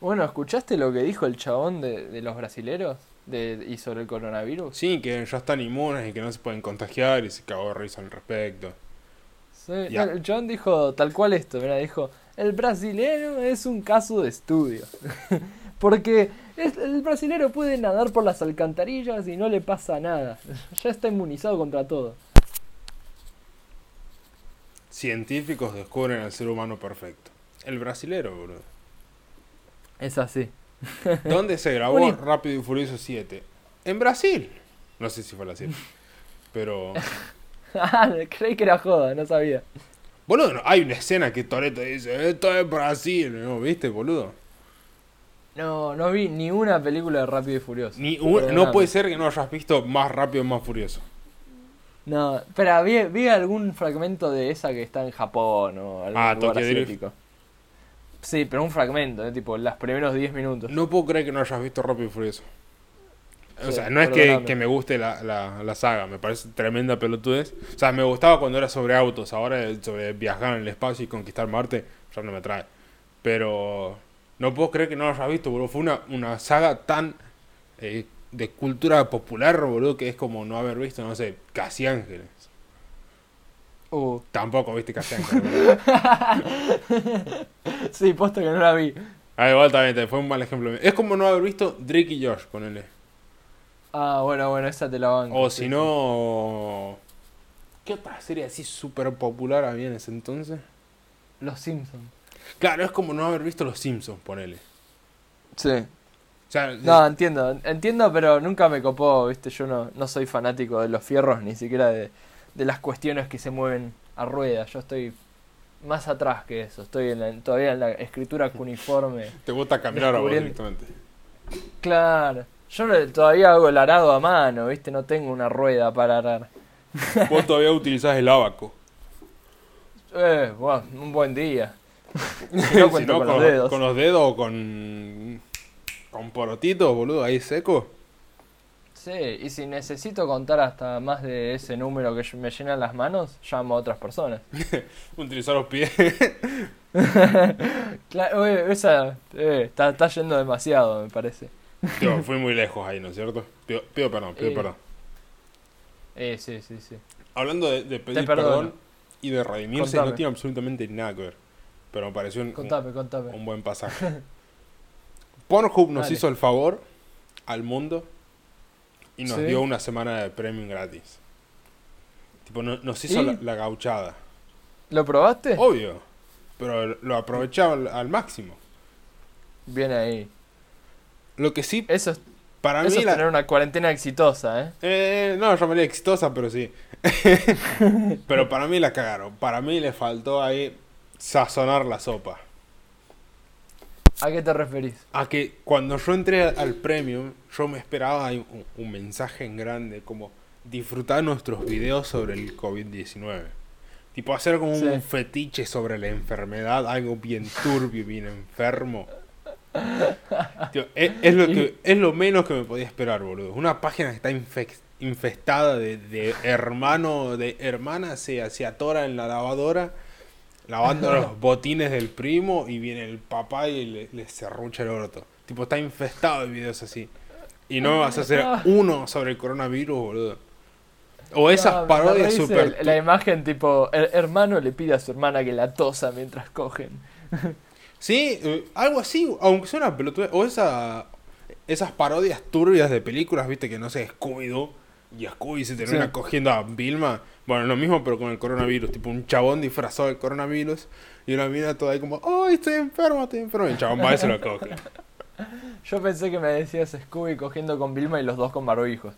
[SPEAKER 2] Bueno, ¿escuchaste lo que dijo el chabón de, de los brasileros de, y sobre el coronavirus?
[SPEAKER 1] Sí, que ya están inmunes y que no se pueden contagiar y se cagó de risa al respecto.
[SPEAKER 2] Sí, el chabón dijo tal cual esto, mira, dijo, el brasilero es un caso de estudio. [LAUGHS] Porque es- el brasilero puede nadar por las alcantarillas y no le pasa nada. [LAUGHS] Ya está inmunizado contra todo.
[SPEAKER 1] Científicos descubren al ser humano perfecto. El brasilero, boludo.
[SPEAKER 2] Es así.
[SPEAKER 1] ¿Dónde se grabó
[SPEAKER 2] Uni-
[SPEAKER 1] Rápido y Furioso 7? En Brasil. No sé si fue la 7. Pero... [LAUGHS]
[SPEAKER 2] Ah, Creí que era joda, no sabía.
[SPEAKER 1] Boludo, no, hay una escena que Toreto dice, esto es Brasil, ¿no? ¿Viste, boludo?
[SPEAKER 2] No, no vi ni una película de Rápido y Furioso.
[SPEAKER 1] Ni un- no puede ser que no hayas visto más rápido y más furioso.
[SPEAKER 2] No, espera, vi, vi algún fragmento de esa que está en Japón o algún
[SPEAKER 1] Ah,
[SPEAKER 2] lugar asiático. Sí, pero un fragmento, ¿eh? tipo, los primeros 10 minutos.
[SPEAKER 1] No puedo creer que no hayas visto Rápido y Furioso. O
[SPEAKER 2] Sí,
[SPEAKER 1] sea, no es que, me guste la, la, la saga, me parece tremenda pelotudez. O sea, me gustaba cuando era sobre autos, ahora sobre viajar en el espacio y conquistar Marte, ya no me trae. Pero no puedo creer que no lo hayas visto, boludo. Fue una, una saga tan eh, de cultura popular, boludo, que es como no haber visto, no sé, Casi Ángeles.
[SPEAKER 2] Uh,
[SPEAKER 1] Tampoco viste [LAUGHS] boludo. [LAUGHS]
[SPEAKER 2] sí, posta que no la vi.
[SPEAKER 1] Ah, igual también, te- fue un mal ejemplo. Es como no haber visto Drake y Josh, ponele.
[SPEAKER 2] Ah, bueno, bueno, esa te la banco.
[SPEAKER 1] O si no. ¿Qué otra serie así súper popular había en ese entonces?
[SPEAKER 2] Los Simpsons.
[SPEAKER 1] Claro, es como no haber visto Los Simpsons, ponele.
[SPEAKER 2] Sí.
[SPEAKER 1] O sea,
[SPEAKER 2] No, entiendo, entiendo, pero nunca me copó, viste, yo no, no soy fanático de los fierros, ni siquiera de, de las cuestiones que se mueven a rueda. Yo estoy más atrás que eso, estoy en la- todavía en la escritura cuneiforme. [LAUGHS]
[SPEAKER 1] te gusta caminar a vos
[SPEAKER 2] descubriendo-
[SPEAKER 1] directamente.
[SPEAKER 2] Claro, yo no- todavía hago el arado a mano, viste, no tengo una rueda para arar.
[SPEAKER 1] Vos [LAUGHS] todavía utilizás el abaco.
[SPEAKER 2] Eh, bueno, un buen día. [LAUGHS] Si no cuento con, los dedos.
[SPEAKER 1] con los dedos o con. con porotitos, boludo, ahí seco.
[SPEAKER 2] Sí, y si necesito contar hasta más de ese número que me llenan las manos, llamo a otras personas. [LAUGHS]
[SPEAKER 1] Utilizar los pies. [LAUGHS]
[SPEAKER 2] Claro, oye, esa eh, está, está yendo demasiado, me parece.
[SPEAKER 1] Tío, [LAUGHS] fui muy lejos ahí, ¿no es cierto? Pido, pido perdón, pido
[SPEAKER 2] Eh,
[SPEAKER 1] perdón.
[SPEAKER 2] Eh, sí, sí, sí.
[SPEAKER 1] Hablando de, de pedir perdón y de redimirse,
[SPEAKER 2] Contame.
[SPEAKER 1] no tiene absolutamente nada que ver. Pero me pareció un, un-
[SPEAKER 2] Contame, contame.
[SPEAKER 1] un buen pasaje. Pornhub nos
[SPEAKER 2] Dale.
[SPEAKER 1] hizo el favor al mundo y nos
[SPEAKER 2] Sí.
[SPEAKER 1] dio una semana de premium gratis. Tipo, no- nos hizo la, la gauchada.
[SPEAKER 2] ¿Lo probaste?
[SPEAKER 1] Obvio. Pero lo aprovechaba al, al máximo.
[SPEAKER 2] Bien ahí.
[SPEAKER 1] Lo que sí,
[SPEAKER 2] Eso, es-
[SPEAKER 1] para
[SPEAKER 2] eso
[SPEAKER 1] mí...
[SPEAKER 2] es
[SPEAKER 1] la-
[SPEAKER 2] tener una cuarentena exitosa, ¿eh?
[SPEAKER 1] eh, no, llamaría exitosa, pero sí. [LAUGHS] pero para mí la cagaron. Para mí le faltó ahí sazonar la sopa.
[SPEAKER 2] ¿A qué te referís?
[SPEAKER 1] A que cuando yo entré al- premium, yo me esperaba un, un mensaje en grande como disfrutar nuestros videos sobre el COVID-19. Tipo hacer como
[SPEAKER 2] Sí.
[SPEAKER 1] un fetiche sobre la enfermedad, algo bien turbio, bien enfermo. Tío, es, es lo que, es lo menos que me podía esperar, boludo. Una página que está infestada de, de hermano, de hermana, se, se atora en la lavadora, lavando [LAUGHS] los botines del primo y viene el papá y le, le serrucha el orto. Tipo, está infestado de videos así. Y no vas a hacer [LAUGHS] uno sobre el coronavirus, boludo. O esas
[SPEAKER 2] No,
[SPEAKER 1] parodias super...
[SPEAKER 2] el- La imagen tipo, el hermano le pide a su hermana que la tosa mientras cogen. [LAUGHS]
[SPEAKER 1] Sí, eh, algo así, aunque sea una pelotudez. O esa, esas parodias turbias de películas, viste, que no sé, Scooby-Doo. Y Scooby se termina
[SPEAKER 2] Sí.
[SPEAKER 1] cogiendo a Vilma. Bueno, lo mismo, pero con el coronavirus. Tipo, un chabón disfrazado del coronavirus. Y una mina toda ahí como, ¡ay, estoy enfermo, estoy enfermo! Y el chabón va y se lo coge. [LAUGHS]
[SPEAKER 2] Yo pensé que me decías Scooby cogiendo con Vilma y los dos con barbijos.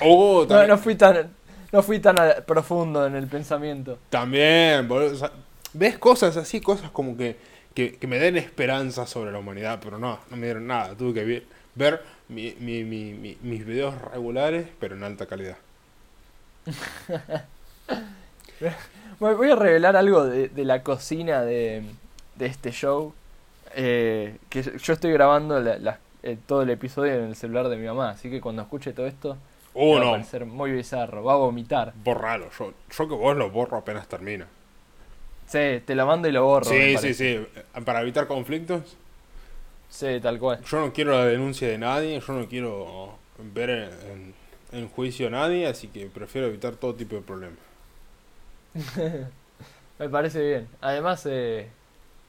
[SPEAKER 1] Oh, [LAUGHS]
[SPEAKER 2] No,
[SPEAKER 1] también,
[SPEAKER 2] no fui tan, no fui tan profundo en el pensamiento.
[SPEAKER 1] también, boludo, o sea, ves cosas así, cosas como que, que, que me den esperanza sobre la humanidad, pero no, no me dieron nada. Tuve que ver, ver mi- mi- mi- mis videos regulares, pero en alta calidad. [LAUGHS] [LAUGHS]
[SPEAKER 2] Voy a revelar algo de, de la cocina de, de este show. eh, que yo estoy grabando la- la- eh, todo el episodio en el celular de mi mamá, así que cuando escuche todo esto
[SPEAKER 1] Oh,
[SPEAKER 2] va a parecer muy bizarro, va a vomitar.
[SPEAKER 1] borralo. Yo, yo que vos lo borro apenas termina.
[SPEAKER 2] Sí, te lo mando y lo borro.
[SPEAKER 1] Sí, sí, sí. Para evitar conflictos,
[SPEAKER 2] Sí, tal cual.
[SPEAKER 1] yo no quiero la denuncia de nadie, yo no quiero ver en, en- en juicio a nadie, así que prefiero evitar todo tipo de problemas. [LAUGHS]
[SPEAKER 2] Me parece bien. Además, eh,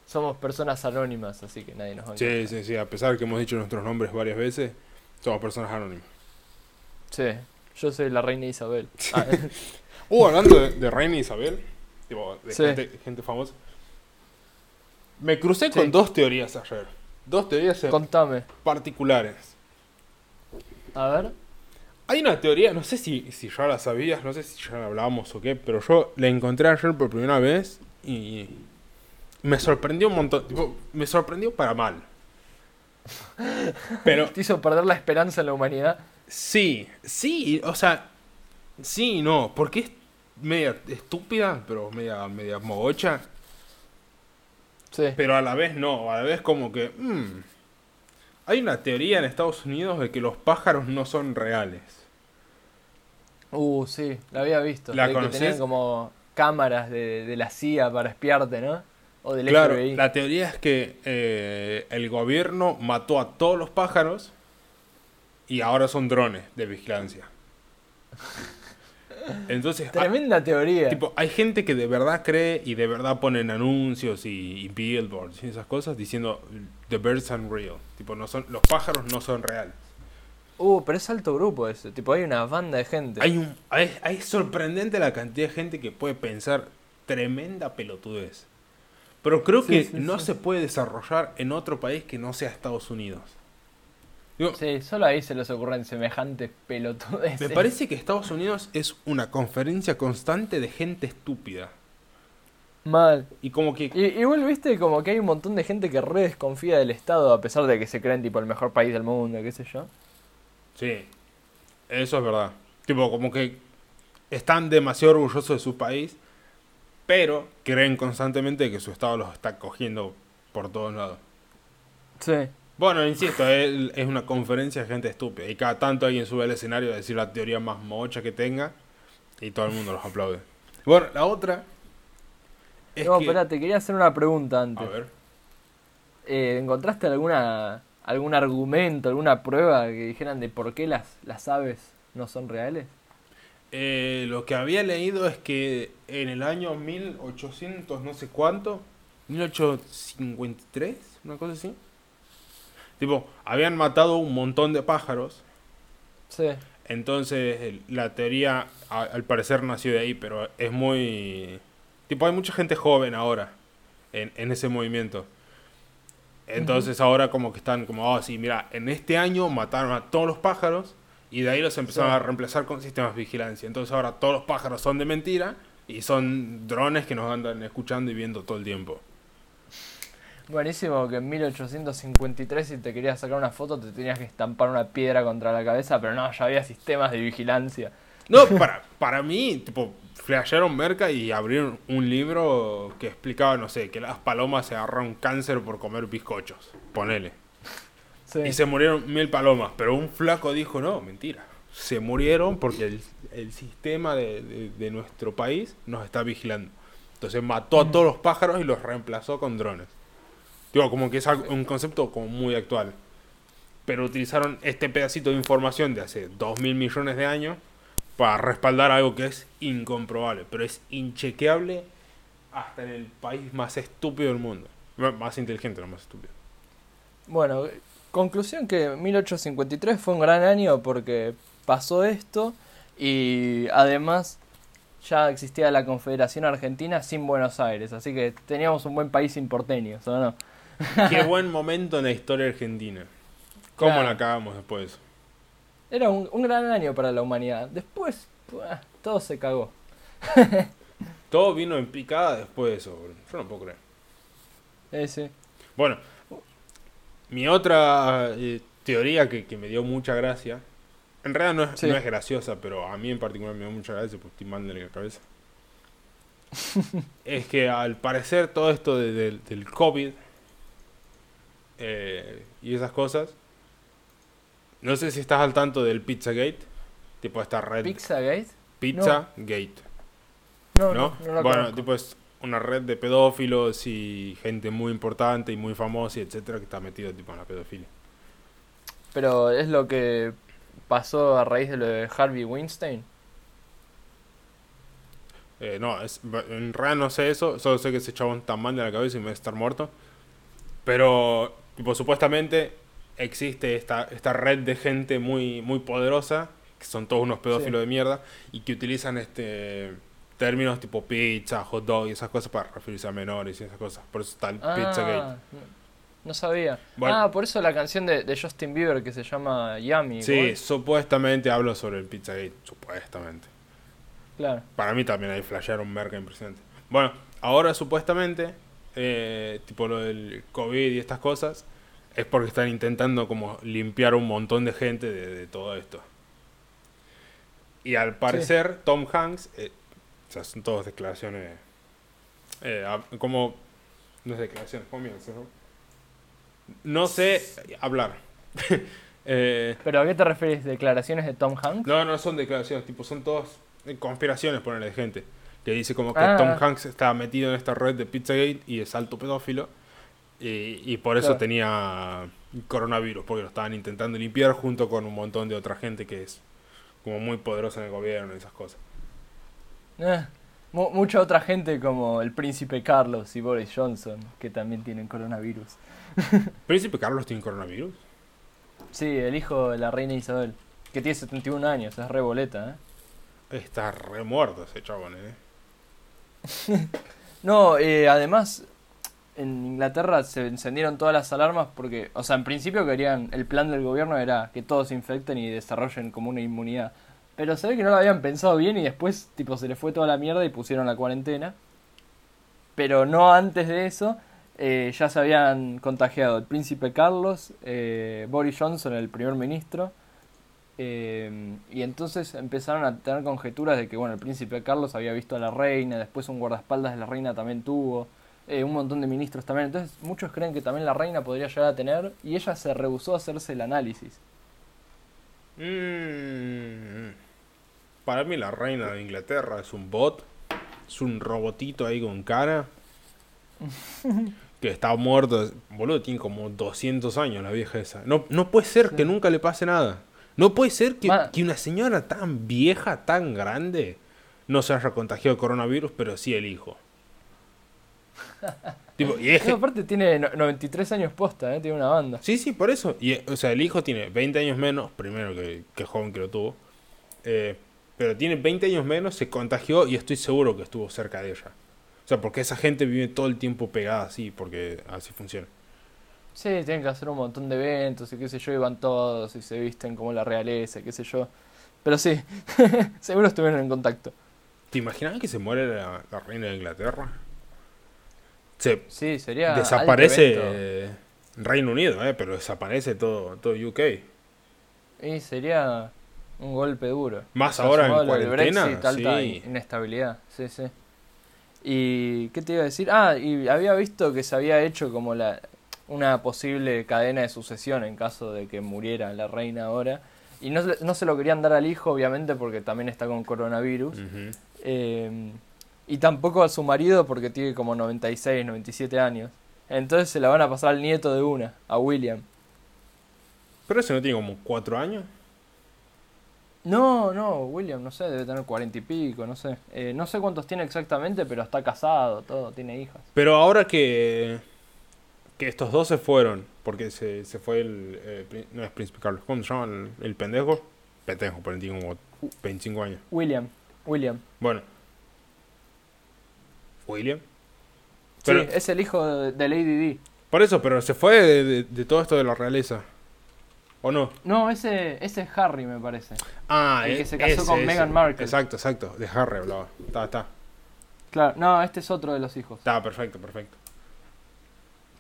[SPEAKER 2] somos personas anónimas, así que nadie nos va a
[SPEAKER 1] Sí, sí, sí. A pesar que hemos dicho nuestros nombres varias veces, somos personas anónimas.
[SPEAKER 2] Sí, yo soy la reina Isabel. [LAUGHS] Ah,
[SPEAKER 1] Uh, hablando de, de Reina Isabel, tipo, de
[SPEAKER 2] Sí.
[SPEAKER 1] gente, gente famosa. Me crucé
[SPEAKER 2] Sí.
[SPEAKER 1] con dos teorías ayer. Dos teorías eh,
[SPEAKER 2] contame.
[SPEAKER 1] particulares.
[SPEAKER 2] A ver.
[SPEAKER 1] Hay una teoría, no sé si, si ya la sabías, no sé si ya la hablábamos o qué, pero yo la encontré ayer por primera vez y me sorprendió un montón. Tipo, me sorprendió para mal. Pero [LAUGHS]
[SPEAKER 2] Te hizo perder la esperanza en la humanidad.
[SPEAKER 1] sí, sí, o sea, sí y no, porque es media estúpida, pero media, media mogocha.
[SPEAKER 2] Sí.
[SPEAKER 1] Pero a la vez no, a la vez como que... mm, hay una teoría en Estados Unidos de que los pájaros no son reales.
[SPEAKER 2] Uh, sí, la había visto.
[SPEAKER 1] ¿La
[SPEAKER 2] de que tenían como cámaras de, de la CIA para espiarte, ¿no? O del
[SPEAKER 1] Claro,
[SPEAKER 2] FBI.
[SPEAKER 1] la teoría es que eh, el gobierno mató a todos los pájaros y ahora son drones de vigilancia. [LAUGHS] Entonces, hay,
[SPEAKER 2] Tremenda teoría.
[SPEAKER 1] tipo, hay gente que de verdad cree y de verdad ponen anuncios y, y billboards y esas cosas diciendo the birds aren't real. Tipo, no son, los pájaros no son reales.
[SPEAKER 2] Uh, pero es alto grupo ese. Tipo, hay una banda de gente.
[SPEAKER 1] Hay un, hay, hay sorprendente la cantidad de gente que puede pensar tremenda pelotudez. Pero creo
[SPEAKER 2] Sí,
[SPEAKER 1] que
[SPEAKER 2] sí,
[SPEAKER 1] no
[SPEAKER 2] sí.
[SPEAKER 1] se puede desarrollar en otro país que no sea Estados Unidos. Digo,
[SPEAKER 2] Sí, solo ahí se les ocurren semejantes pelotudes.
[SPEAKER 1] Me parece que Estados Unidos es una conferencia constante de gente estúpida.
[SPEAKER 2] Mal.
[SPEAKER 1] Y como que...
[SPEAKER 2] Y, igual viste como que hay un montón de gente que re desconfía del Estado a pesar de que se creen tipo el mejor país del mundo, qué sé yo.
[SPEAKER 1] Sí, eso es verdad. Tipo, como que están demasiado orgullosos de su país, pero creen constantemente que su Estado los está cogiendo por todos lados.
[SPEAKER 2] Sí.
[SPEAKER 1] Bueno, insisto, es, es una conferencia de gente estúpida. Y cada tanto alguien sube al escenario a decir la teoría más mocha que tenga y todo el mundo los aplaude. Bueno, la otra es
[SPEAKER 2] no,
[SPEAKER 1] que...
[SPEAKER 2] espérate, quería hacer una pregunta
[SPEAKER 1] A
[SPEAKER 2] antes.
[SPEAKER 1] ver.
[SPEAKER 2] Eh, ¿Encontraste alguna algún argumento, alguna prueba que dijeran de por qué las, las aves no son reales?
[SPEAKER 1] Eh, lo que había leído es que en el año 1800 no sé cuánto, 1853, una cosa así. Tipo, habían matado un montón de pájaros.
[SPEAKER 2] Sí.
[SPEAKER 1] Entonces la teoría a- al parecer nació de ahí, pero es muy... Tipo, hay mucha gente joven ahora en, en ese movimiento. Entonces ahora como que están como, oh sí, mira, en este año mataron a todos los pájaros y de ahí los empezaron
[SPEAKER 2] Sí.
[SPEAKER 1] a reemplazar con sistemas de vigilancia. Entonces ahora todos los pájaros son de mentira y son drones que nos andan escuchando y viendo todo el tiempo.
[SPEAKER 2] Buenísimo que en 1853 si te querías sacar una foto te tenías que estampar una piedra contra la cabeza, pero no, ya había sistemas de vigilancia.
[SPEAKER 1] No, para, para mí, tipo, flashearon merca y abrieron un libro que explicaba, no sé, que las palomas se agarraron cáncer por comer bizcochos. Ponele.
[SPEAKER 2] Sí.
[SPEAKER 1] Y se murieron mil palomas, pero un flaco dijo, no, mentira. Se murieron porque el, el sistema de, de- de nuestro país nos está vigilando. Entonces mató a todos los pájaros y los reemplazó con drones. Digo, como que es un concepto como muy actual. Pero utilizaron este pedacito de información de hace dos mil millones de años para respaldar algo que es incomprobable, pero es inchequeable hasta en el país más estúpido del mundo. Más inteligente, no más estúpido.
[SPEAKER 2] Bueno, conclusión que 1853 fue un gran año porque pasó esto y además ya existía la Confederación Argentina sin Buenos Aires, así que teníamos un buen país sin porteños, ¿o no? [LAUGHS]
[SPEAKER 1] Qué buen momento en la historia argentina. ¿Cómo
[SPEAKER 2] Claro.
[SPEAKER 1] la cagamos después de eso?
[SPEAKER 2] Era un, un gran año para la humanidad. Después, ¡buah! todo se cagó. [LAUGHS]
[SPEAKER 1] Todo vino en picada después de eso. Yo no puedo creer.
[SPEAKER 2] Eh, sí.
[SPEAKER 1] Bueno, mi otra eh, teoría que, que me dio mucha gracia, en realidad no es,
[SPEAKER 2] Sí.
[SPEAKER 1] no es graciosa, pero a mí en particular me dio mucha gracia porque estoy mal de la cabeza. [LAUGHS] es que al parecer todo esto de- del- del COVID eh, y esas cosas, no sé si estás al tanto del Pizzagate, tipo esta red
[SPEAKER 2] ¿Pizzagate?
[SPEAKER 1] Pizzagate.
[SPEAKER 2] No,
[SPEAKER 1] ¿no?
[SPEAKER 2] no, no
[SPEAKER 1] bueno,
[SPEAKER 2] conozco.
[SPEAKER 1] tipo es una red de pedófilos y gente muy importante y muy famosa y etcétera que está metido tipo en la pedofilia.
[SPEAKER 2] Pero es lo que pasó a raíz de lo de Harvey Weinstein.
[SPEAKER 1] Eh, no, es, en realidad no sé eso, solo sé que ese chabón está mal de la cabeza y me debe estar muerto. Pero, tipo, supuestamente existe esta, esta red de gente muy, muy poderosa, que son todos unos pedófilos
[SPEAKER 2] Sí.
[SPEAKER 1] de mierda, y que utilizan este términos tipo pizza, hot dog y esas cosas para referirse a menores y esas cosas. Por eso está el.
[SPEAKER 2] Ah, no, no sabía.
[SPEAKER 1] Bueno.
[SPEAKER 2] Ah, por eso la canción de, de Justin Bieber que se llama Yummy.
[SPEAKER 1] Sí,
[SPEAKER 2] igual.
[SPEAKER 1] supuestamente hablo sobre el Pizzagate, supuestamente.
[SPEAKER 2] Claro.
[SPEAKER 1] Para mí también hay flashearon merca impresionante. Bueno, ahora supuestamente, eh, tipo lo del COVID y estas cosas, es porque están intentando como limpiar un montón de gente de, de todo esto. Y al parecer, Tom Hanks, eh, o sea, son todas declaraciones, eh, como No es declaraciones, ¿no? No sé hablar. [LAUGHS] Eh,
[SPEAKER 2] ¿Pero a qué te refieres? ¿Declaraciones de Tom Hanks?
[SPEAKER 1] no, no son declaraciones, tipo, son todas conspiraciones, ponerle de gente. Que dice como que
[SPEAKER 2] Ah.
[SPEAKER 1] Tom Hanks estaba metido en esta red de Pizzagate y es alto pedófilo. Y, y por eso
[SPEAKER 2] Claro.
[SPEAKER 1] tenía coronavirus, porque lo estaban intentando limpiar junto con un montón de otra gente que es como muy poderosa en el gobierno y esas cosas.
[SPEAKER 2] Eh, mu- mucha otra gente como el príncipe Carlos y Boris Johnson, que también tienen coronavirus. [LAUGHS]
[SPEAKER 1] ¿Príncipe Carlos tiene coronavirus?
[SPEAKER 2] Sí, el hijo de la reina Isabel, que tiene 71 años, es re boleta, ¿eh?
[SPEAKER 1] Está re muerto ese chabón, eh. [LAUGHS]
[SPEAKER 2] No, eh, además, en Inglaterra se encendieron todas las alarmas porque, o sea, en principio querían, el plan del gobierno era que todos se infecten y desarrollen como una inmunidad. Pero se ve que no lo habían pensado bien y después, tipo, se les fue toda la mierda y pusieron la cuarentena. Pero no antes de eso, eh, ya se habían contagiado el príncipe Carlos, eh, Boris Johnson, el primer ministro. Eh, y entonces empezaron a tener conjeturas de que, bueno, el príncipe Carlos había visto a la reina, después un guardaespaldas de la reina también tuvo, eh, un montón de ministros también. Entonces muchos creen que también la reina podría llegar a tener y ella se rehusó a hacerse el análisis.
[SPEAKER 1] Mm. Para mí la reina de Inglaterra es un bot. Es un robotito ahí con cara. [LAUGHS] que está muerto. Boludo, tiene como 200 años la vieja esa. No, no puede ser
[SPEAKER 2] Sí.
[SPEAKER 1] que nunca le pase nada. No puede ser que, una señora tan vieja, tan grande, no se haya contagiado de coronavirus, pero sí el hijo. [LAUGHS] tipo, y es
[SPEAKER 2] No, aparte tiene no- 93 años posta, ¿eh? tiene una banda.
[SPEAKER 1] Sí, sí, por eso. Y, o sea, el hijo tiene 20 años menos, primero que, que joven que lo tuvo. Eh, pero tiene 20 años menos, se contagió y estoy seguro que estuvo cerca de ella. O sea, porque esa gente vive todo el tiempo pegada así, porque así funciona.
[SPEAKER 2] Sí, tienen que hacer un montón de eventos y qué sé yo, y van todos y se visten como la realeza, qué sé yo. Pero sí, [LAUGHS] seguro estuvieron en contacto.
[SPEAKER 1] ¿Te imaginas que se muere la, la reina de Inglaterra? Se
[SPEAKER 2] Sí, sería.
[SPEAKER 1] desaparece eh, Reino Unido, eh, pero desaparece todo, todo UK.
[SPEAKER 2] Y sería un golpe duro.
[SPEAKER 1] Más ahora en cuarentena.
[SPEAKER 2] Brexit, alta
[SPEAKER 1] sí.
[SPEAKER 2] inestabilidad. Sí, sí. ¿Y qué te iba a decir? Ah, y había visto que se había hecho como la una posible cadena de sucesión en caso de que muriera la reina ahora. Y no, se- no se lo querían dar al hijo, obviamente, porque también está con coronavirus. Eh, y tampoco a su marido porque tiene como 96, 97 años. Entonces se la van a pasar al nieto de una, a William.
[SPEAKER 1] Pero ese no tiene como 4 años.
[SPEAKER 2] No, no, William, no sé, debe tener 40 y pico, no sé. Eh, no sé cuántos tiene exactamente, pero está casado, todo, tiene hijas.
[SPEAKER 1] Pero ahora que, que estos dos se fueron, porque se, se fue el, eh, No es Príncipe Carlos, ¿cómo se llama el, el pendejo? Pendejo, pero tiene como 25 años.
[SPEAKER 2] William, William.
[SPEAKER 1] Bueno. William. Pero,
[SPEAKER 2] sí, es el hijo de, Lady Di.
[SPEAKER 1] Por eso, pero se fue de, de- de todo esto de la realeza. ¿O no?
[SPEAKER 2] No, ese, ese es Harry, me parece.
[SPEAKER 1] Ah,
[SPEAKER 2] El que
[SPEAKER 1] e-
[SPEAKER 2] se casó
[SPEAKER 1] ese,
[SPEAKER 2] con
[SPEAKER 1] ese.
[SPEAKER 2] Meghan Markle.
[SPEAKER 1] Exacto, exacto. De Harry hablaba. Está, está.
[SPEAKER 2] Claro, no, este es otro de los hijos.
[SPEAKER 1] Está, perfecto, perfecto.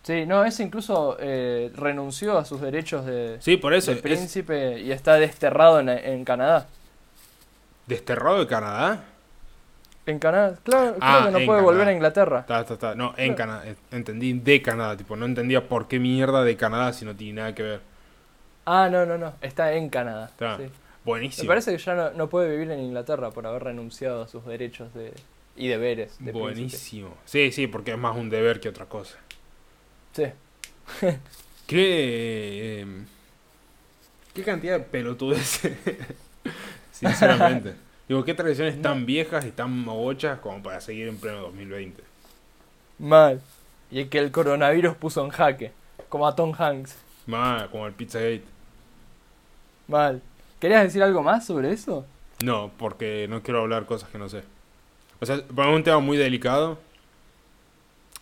[SPEAKER 2] Sí, no, ese incluso eh, renunció a sus derechos de,
[SPEAKER 1] Sí, por eso.
[SPEAKER 2] de
[SPEAKER 1] Es
[SPEAKER 2] príncipe y está desterrado en, en Canadá.
[SPEAKER 1] desterrado de Canadá.
[SPEAKER 2] En Canadá, claro,
[SPEAKER 1] Ah,
[SPEAKER 2] creo que no puede volver a Inglaterra.
[SPEAKER 1] Está, está, está. No, en
[SPEAKER 2] Claro.
[SPEAKER 1] Canadá. eh, Entendí de Canadá. Tipo, no entendía por qué mierda de Canadá si no tiene nada que ver.
[SPEAKER 2] Ah, no, no, no, está en Canadá.
[SPEAKER 1] Está.
[SPEAKER 2] sí. Me
[SPEAKER 1] Buenísimo.
[SPEAKER 2] parece que ya no, no puede vivir en Inglaterra por haber renunciado a sus derechos de, y deberes de príncipe.
[SPEAKER 1] Buenísimo. Sí, sí, porque es más un deber que otra cosa.
[SPEAKER 2] Sí. [LAUGHS]
[SPEAKER 1] ¿Qué, eh, ¿Qué cantidad de pelotudes? [LAUGHS] Sinceramente. [LAUGHS] Digo, ¿qué tradiciones tan viejas y tan mogochas como para seguir en pleno 2020?
[SPEAKER 2] Mal. Y el que el coronavirus puso en jaque. Como a Tom Hanks.
[SPEAKER 1] Más como el Pizzagate.
[SPEAKER 2] Mal. ¿Querías decir algo más sobre eso?
[SPEAKER 1] No, porque no quiero hablar cosas que no sé. O sea, para mí es un tema muy delicado.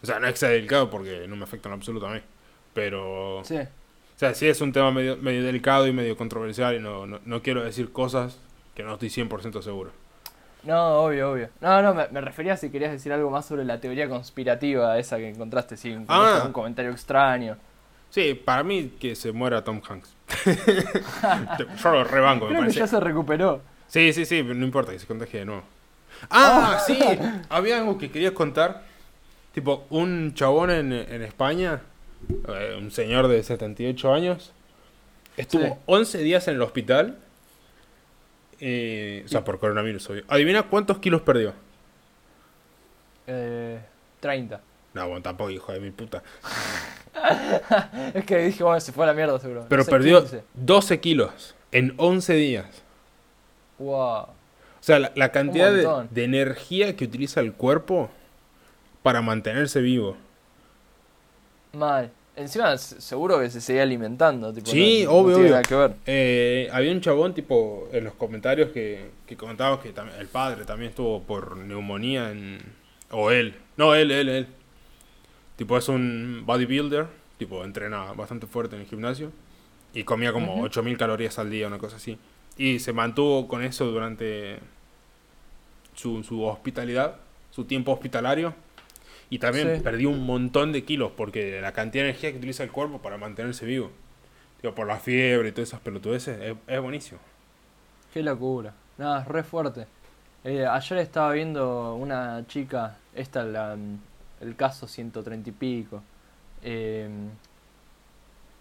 [SPEAKER 1] O sea, no es que sea delicado porque no me afecta en absoluto a mí. Pero...
[SPEAKER 2] Sí.
[SPEAKER 1] O sea, sí es un tema medio, medio delicado y medio controversial y no, no, no quiero decir cosas que no estoy 100% seguro.
[SPEAKER 2] No, obvio, obvio. No, no, me, me refería a si querías decir algo más sobre la teoría conspirativa esa que encontraste, si encontraste
[SPEAKER 1] Ah.
[SPEAKER 2] comentario extraño.
[SPEAKER 1] Sí, para mí que se muera Tom Hanks. [LAUGHS] Yo lo rebanco, me
[SPEAKER 2] Creo que ya se recuperó.
[SPEAKER 1] Sí, sí, sí, pero no importa que se contagie de nuevo. Ah, sí, había algo que quería contar Tipo, un chabón en, en España, eh, un señor de 78 años, estuvo
[SPEAKER 2] Sí.
[SPEAKER 1] 11 días en el hospital. eh, o sea, por coronavirus, obvio. Adivina cuántos kilos perdió.
[SPEAKER 2] Eh, 30.
[SPEAKER 1] No, bueno, tampoco, hijo de mi puta. [LAUGHS]
[SPEAKER 2] Es que dije, bueno, se fue a la mierda seguro.
[SPEAKER 1] Pero
[SPEAKER 2] No sé,
[SPEAKER 1] perdió
[SPEAKER 2] 15.
[SPEAKER 1] 12 kilos en 11 días.
[SPEAKER 2] Wow.
[SPEAKER 1] O sea, la, la cantidad de, de energía que utiliza el cuerpo para mantenerse vivo.
[SPEAKER 2] Mal. Encima, seguro que se seguía alimentando. Tipo,
[SPEAKER 1] Sí,
[SPEAKER 2] no-
[SPEAKER 1] obvio,
[SPEAKER 2] no tiene
[SPEAKER 1] obvio.
[SPEAKER 2] nada que ver.
[SPEAKER 1] Eh, había un chabón, tipo, en los comentarios que, que comentaba que también, el padre también estuvo por neumonía en... O él. No, él, él, él. Tipo, es un bodybuilder. Tipo, entrena bastante fuerte en el gimnasio. Y comía como
[SPEAKER 2] Ujú.
[SPEAKER 1] 8000 calorías al día, una cosa así. Y se mantuvo con eso durante su, su hospitalidad, su tiempo hospitalario. Y también
[SPEAKER 2] Sí.
[SPEAKER 1] perdió un montón de kilos porque la cantidad de energía que utiliza el cuerpo para mantenerse vivo. Digo, por la fiebre y todas esas pelotudeces, es, es buenísimo.
[SPEAKER 2] Qué locura. Nada, es re fuerte. Eh, ayer estaba viendo una chica, esta la, el caso 130 y pico, eh,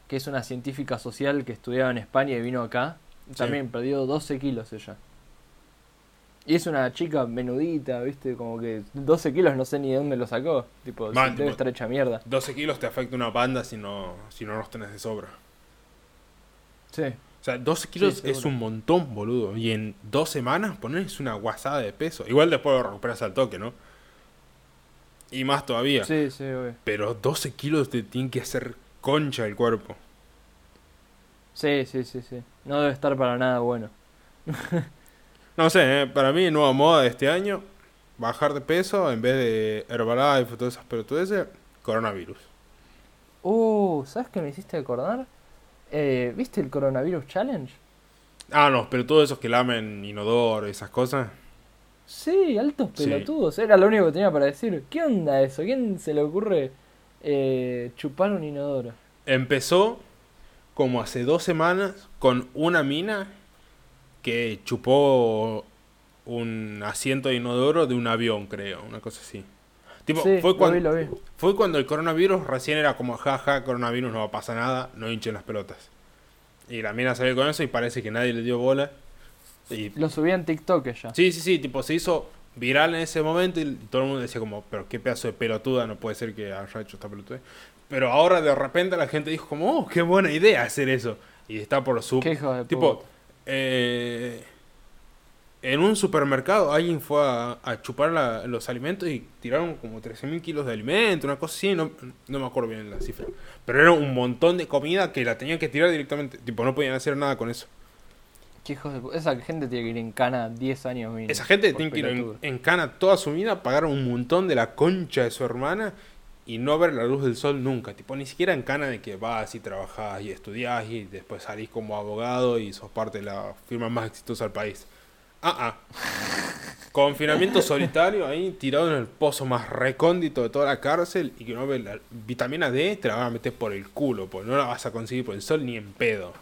[SPEAKER 2] que es una científica social que estudiaba en España y vino acá. También perdió 12 kilos ella. Y es una chica menudita, ¿viste? Como que 12 kilos no sé ni de dónde lo sacó. Tipo,
[SPEAKER 1] Man,
[SPEAKER 2] debe
[SPEAKER 1] tipo-
[SPEAKER 2] estar hecha mierda.
[SPEAKER 1] 12 kilos te afecta una banda si no, si no los tenés de sobra.
[SPEAKER 2] Sí.
[SPEAKER 1] O sea, 12 kilos es un montón, boludo. Y en dos semanas pones una guasada de peso. Igual después lo recuperas al toque, ¿no? Y más todavía.
[SPEAKER 2] Sí, sí, obvio.
[SPEAKER 1] Pero 12 kilos te tienen que hacer concha el cuerpo.
[SPEAKER 2] Sí, sí, sí, sí. No debe estar para nada bueno. [LAUGHS]
[SPEAKER 1] No sé, ¿eh? para mí, nueva moda de este año, bajar de peso en vez de Herbalife o todas esas pelotudeces, coronavirus.
[SPEAKER 2] Uh, ¿sabes qué me hiciste acordar? Eh, ¿Viste el Coronavirus Challenge?
[SPEAKER 1] Ah, no, pero todos esos que lamen inodoro y esas cosas.
[SPEAKER 2] Sí, altos
[SPEAKER 1] Sí.
[SPEAKER 2] pelotudos. Era lo único que tenía para decir. ¿Qué onda eso? ¿Quién se le ocurre eh, chupar un inodoro?
[SPEAKER 1] Empezó como hace dos semanas con una mina que chupó un asiento de inodoro de un avión, creo, una cosa así. Tipo,
[SPEAKER 2] sí,
[SPEAKER 1] fue,
[SPEAKER 2] lo
[SPEAKER 1] cuando,
[SPEAKER 2] vi, lo vi.
[SPEAKER 1] fue cuando el coronavirus recién era como, jaja, coronavirus no va a pasar nada, no hinchen las pelotas. Y la mina salió con eso y parece que nadie le dio bola. Y
[SPEAKER 2] Lo subí en TikTok ya.
[SPEAKER 1] Sí, sí, sí, tipo, se hizo viral en ese momento y todo el mundo decía como, pero qué pedazo de pelotuda, no puede ser que haya hecho esta pelotuda. Pero ahora de repente la gente dijo como, oh, qué buena idea hacer eso. Y está por su...
[SPEAKER 2] Qué hijo de
[SPEAKER 1] Tipo,
[SPEAKER 2] puta.
[SPEAKER 1] Eh, en un supermercado alguien fue a, a chupar la- los alimentos y tiraron como 13.000 kilos de alimento, una cosa así, no, no me acuerdo bien la cifra. Pero era un montón de comida que la tenían que tirar directamente, tipo, no podían hacer nada con eso.
[SPEAKER 2] Qué hijos de puta. Esa gente tiene que ir en cana 10 años mínimo.
[SPEAKER 1] Esa gente tiene que ir en, en cana toda su vida, pagar un montón de la concha de su hermana y no ver la luz del sol nunca. Tipo, ni siquiera en cana de que vas y trabajás y estudiás y después salís como abogado y sos parte de la firma más exitosa del país. Ah, ah. [LAUGHS] Confinamiento solitario ahí, tirado en el pozo más recóndito de toda la cárcel y que no ve la vitamina D, te la van a meter por el culo, pues no la vas a conseguir por el sol ni en pedo.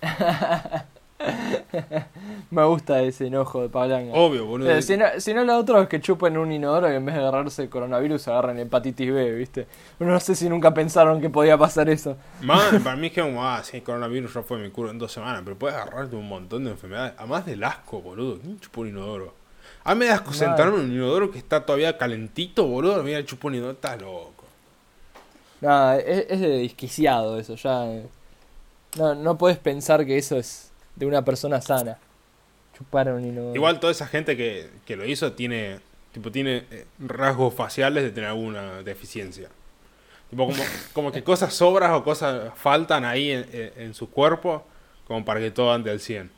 [SPEAKER 1] [LAUGHS] [LAUGHS]
[SPEAKER 2] Me gusta ese enojo de Pablanga.
[SPEAKER 1] Obvio, boludo.
[SPEAKER 2] Eh, si, no, si no, lo otro es que chupen un inodoro y en vez de agarrarse el coronavirus agarran hepatitis B, ¿viste? No sé si nunca pensaron que podía pasar eso.
[SPEAKER 1] Man, [LAUGHS] para mí es que como, ah, el coronavirus ya fue mi cura en dos semanas, pero puedes agarrarte un montón de enfermedades. Además del asco, boludo. ¿Quién chupó un inodoro? A mí me asco sentarme en un inodoro que está todavía calentito, boludo. Mira, chupó un inodoro, estás loco.
[SPEAKER 2] Nada, es, es de desquiciado eso, ya. eh. No, no puedes pensar que eso es de una persona sana. Chupar un inodoro.
[SPEAKER 1] Igual toda esa gente que, que lo hizo tiene, tipo, tiene eh, rasgos faciales de tener alguna deficiencia. Tipo, como, como que cosas sobras o cosas faltan ahí en, en- su cuerpo como para que todo ande al 100.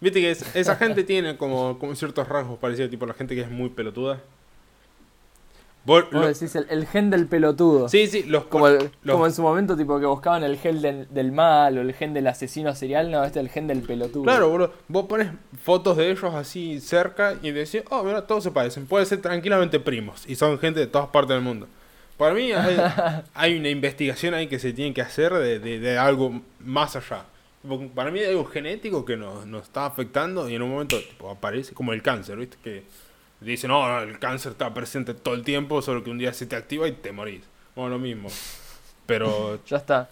[SPEAKER 1] Viste que es- esa gente tiene como, como ciertos rasgos parecidos, tipo la gente que es muy pelotuda. Vos-
[SPEAKER 2] Vos
[SPEAKER 1] lo-
[SPEAKER 2] decís el, el gen del pelotudo.
[SPEAKER 1] sí, sí, los,
[SPEAKER 2] Como, el-
[SPEAKER 1] los-
[SPEAKER 2] como en su momento, tipo que buscaban el gen del, del mal o el gen del asesino serial, no, este es el gen del pelotudo.
[SPEAKER 1] Claro, boludo. Vos pones fotos de ellos así cerca y decís, oh, mira, todos se parecen. Pueden ser tranquilamente primos y son gente de todas partes del mundo. Para mí hay, [LAUGHS] hay una investigación ahí que se tiene que hacer de, de- de algo más allá. Para mí hay algo genético que nos, nos está afectando y en un momento tipo, aparece como el cáncer, ¿viste? Que Dicen, no, el cáncer está presente todo el tiempo, solo que un día se te activa y te morís. Bueno, lo mismo. Pero [LAUGHS]
[SPEAKER 2] Ya está.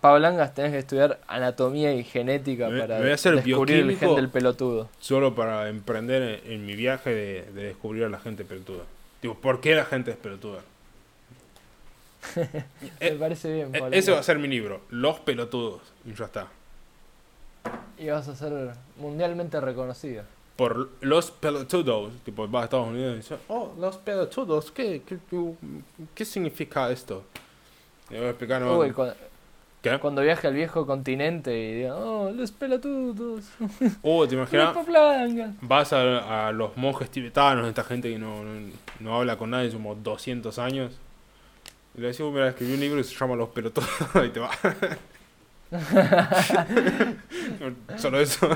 [SPEAKER 2] Pablangas tenés que estudiar anatomía y genética
[SPEAKER 1] Me-
[SPEAKER 2] para
[SPEAKER 1] me voy a hacer
[SPEAKER 2] descubrir el gen del pelotudo.
[SPEAKER 1] solo para emprender en, en mi viaje de, de descubrir a la gente pelotuda. Digo, ¿por qué la gente es pelotuda? [LAUGHS]
[SPEAKER 2] Me
[SPEAKER 1] Eh,
[SPEAKER 2] parece bien,
[SPEAKER 1] Eh,
[SPEAKER 2] Pablangas.
[SPEAKER 1] Ese va a ser mi libro, Los pelotudos. Y ya está.
[SPEAKER 2] Y vas a ser mundialmente reconocido.
[SPEAKER 1] Por los pelotudos. Tipo, vas a Estados Unidos y dices, oh, los pelotudos, ¿qué, qué, qué, significa esto? Y voy a explicar, no,
[SPEAKER 2] Uy, cu-
[SPEAKER 1] ¿Qué?
[SPEAKER 2] cuando viaje al viejo continente y diga, oh, los pelotudos,
[SPEAKER 1] Oh, [LAUGHS] ¿te imaginas? Vas a, a los monjes tibetanos, esta gente que no, no, no habla con nadie, como 200 años. Y le decimos, mira, escribí un libro y se llama Los pelotudos [LAUGHS] y te va. [LAUGHS] Solo eso.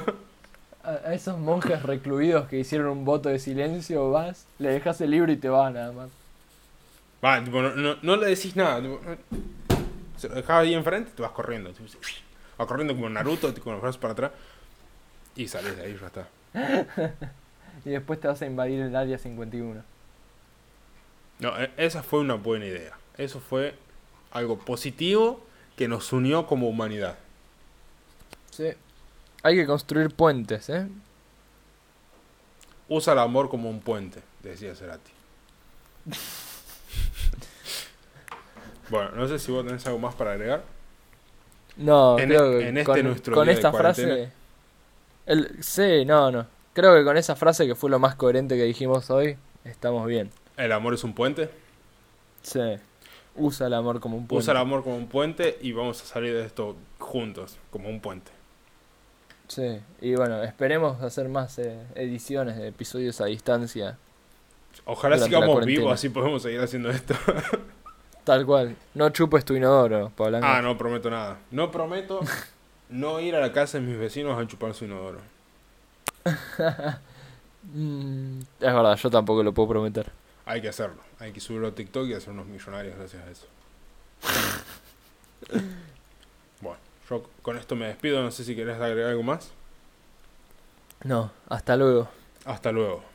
[SPEAKER 2] A, esos monjes recluidos que hicieron un voto de silencio, vas, le dejas el libro y te vas nada más.
[SPEAKER 1] Va, tipo, no, no, no le decís nada. tipo, se lo dejabas ahí enfrente y te vas corriendo. tipo, vas corriendo como Naruto, con los brazos para atrás. Y sales de ahí, ya está. [LAUGHS]
[SPEAKER 2] Y después te vas a invadir el área 51.
[SPEAKER 1] No, e- esa fue una buena idea. Eso fue algo positivo que nos unió como humanidad.
[SPEAKER 2] Sí. Hay que construir puentes, ¿eh?
[SPEAKER 1] Usa el amor como un puente, decía Cerati. [LAUGHS] bueno, no sé si vos tenés algo más para agregar.
[SPEAKER 2] No,
[SPEAKER 1] En
[SPEAKER 2] creo
[SPEAKER 1] e-
[SPEAKER 2] que
[SPEAKER 1] en este
[SPEAKER 2] con,
[SPEAKER 1] nuestro
[SPEAKER 2] con
[SPEAKER 1] día de
[SPEAKER 2] esta frase... El, sí, no, no. Creo que con esa frase que fue lo más coherente que dijimos hoy, estamos bien.
[SPEAKER 1] El amor es un puente.
[SPEAKER 2] Sí. Usa el amor como un puente.
[SPEAKER 1] Usa el amor como un puente y vamos a salir de esto juntos, como un puente.
[SPEAKER 2] Sí. Y bueno, esperemos hacer más eh, ediciones de episodios a distancia.
[SPEAKER 1] Ojalá sigamos vivos, así podemos seguir haciendo esto. [LAUGHS]
[SPEAKER 2] Tal cual. No chupes tu inodoro, Pablo.
[SPEAKER 1] ah, no prometo nada. No prometo no ir a la casa de mis vecinos a chupar su inodoro. [LAUGHS]
[SPEAKER 2] Mm, es verdad, yo tampoco lo puedo prometer.
[SPEAKER 1] Hay que hacerlo. Hay que subirlo a TikTok y hacer unos millonarios gracias a eso. [LAUGHS] yo con esto me despido. No sé si querés agregar algo más.
[SPEAKER 2] No, hasta luego.
[SPEAKER 1] Hasta luego.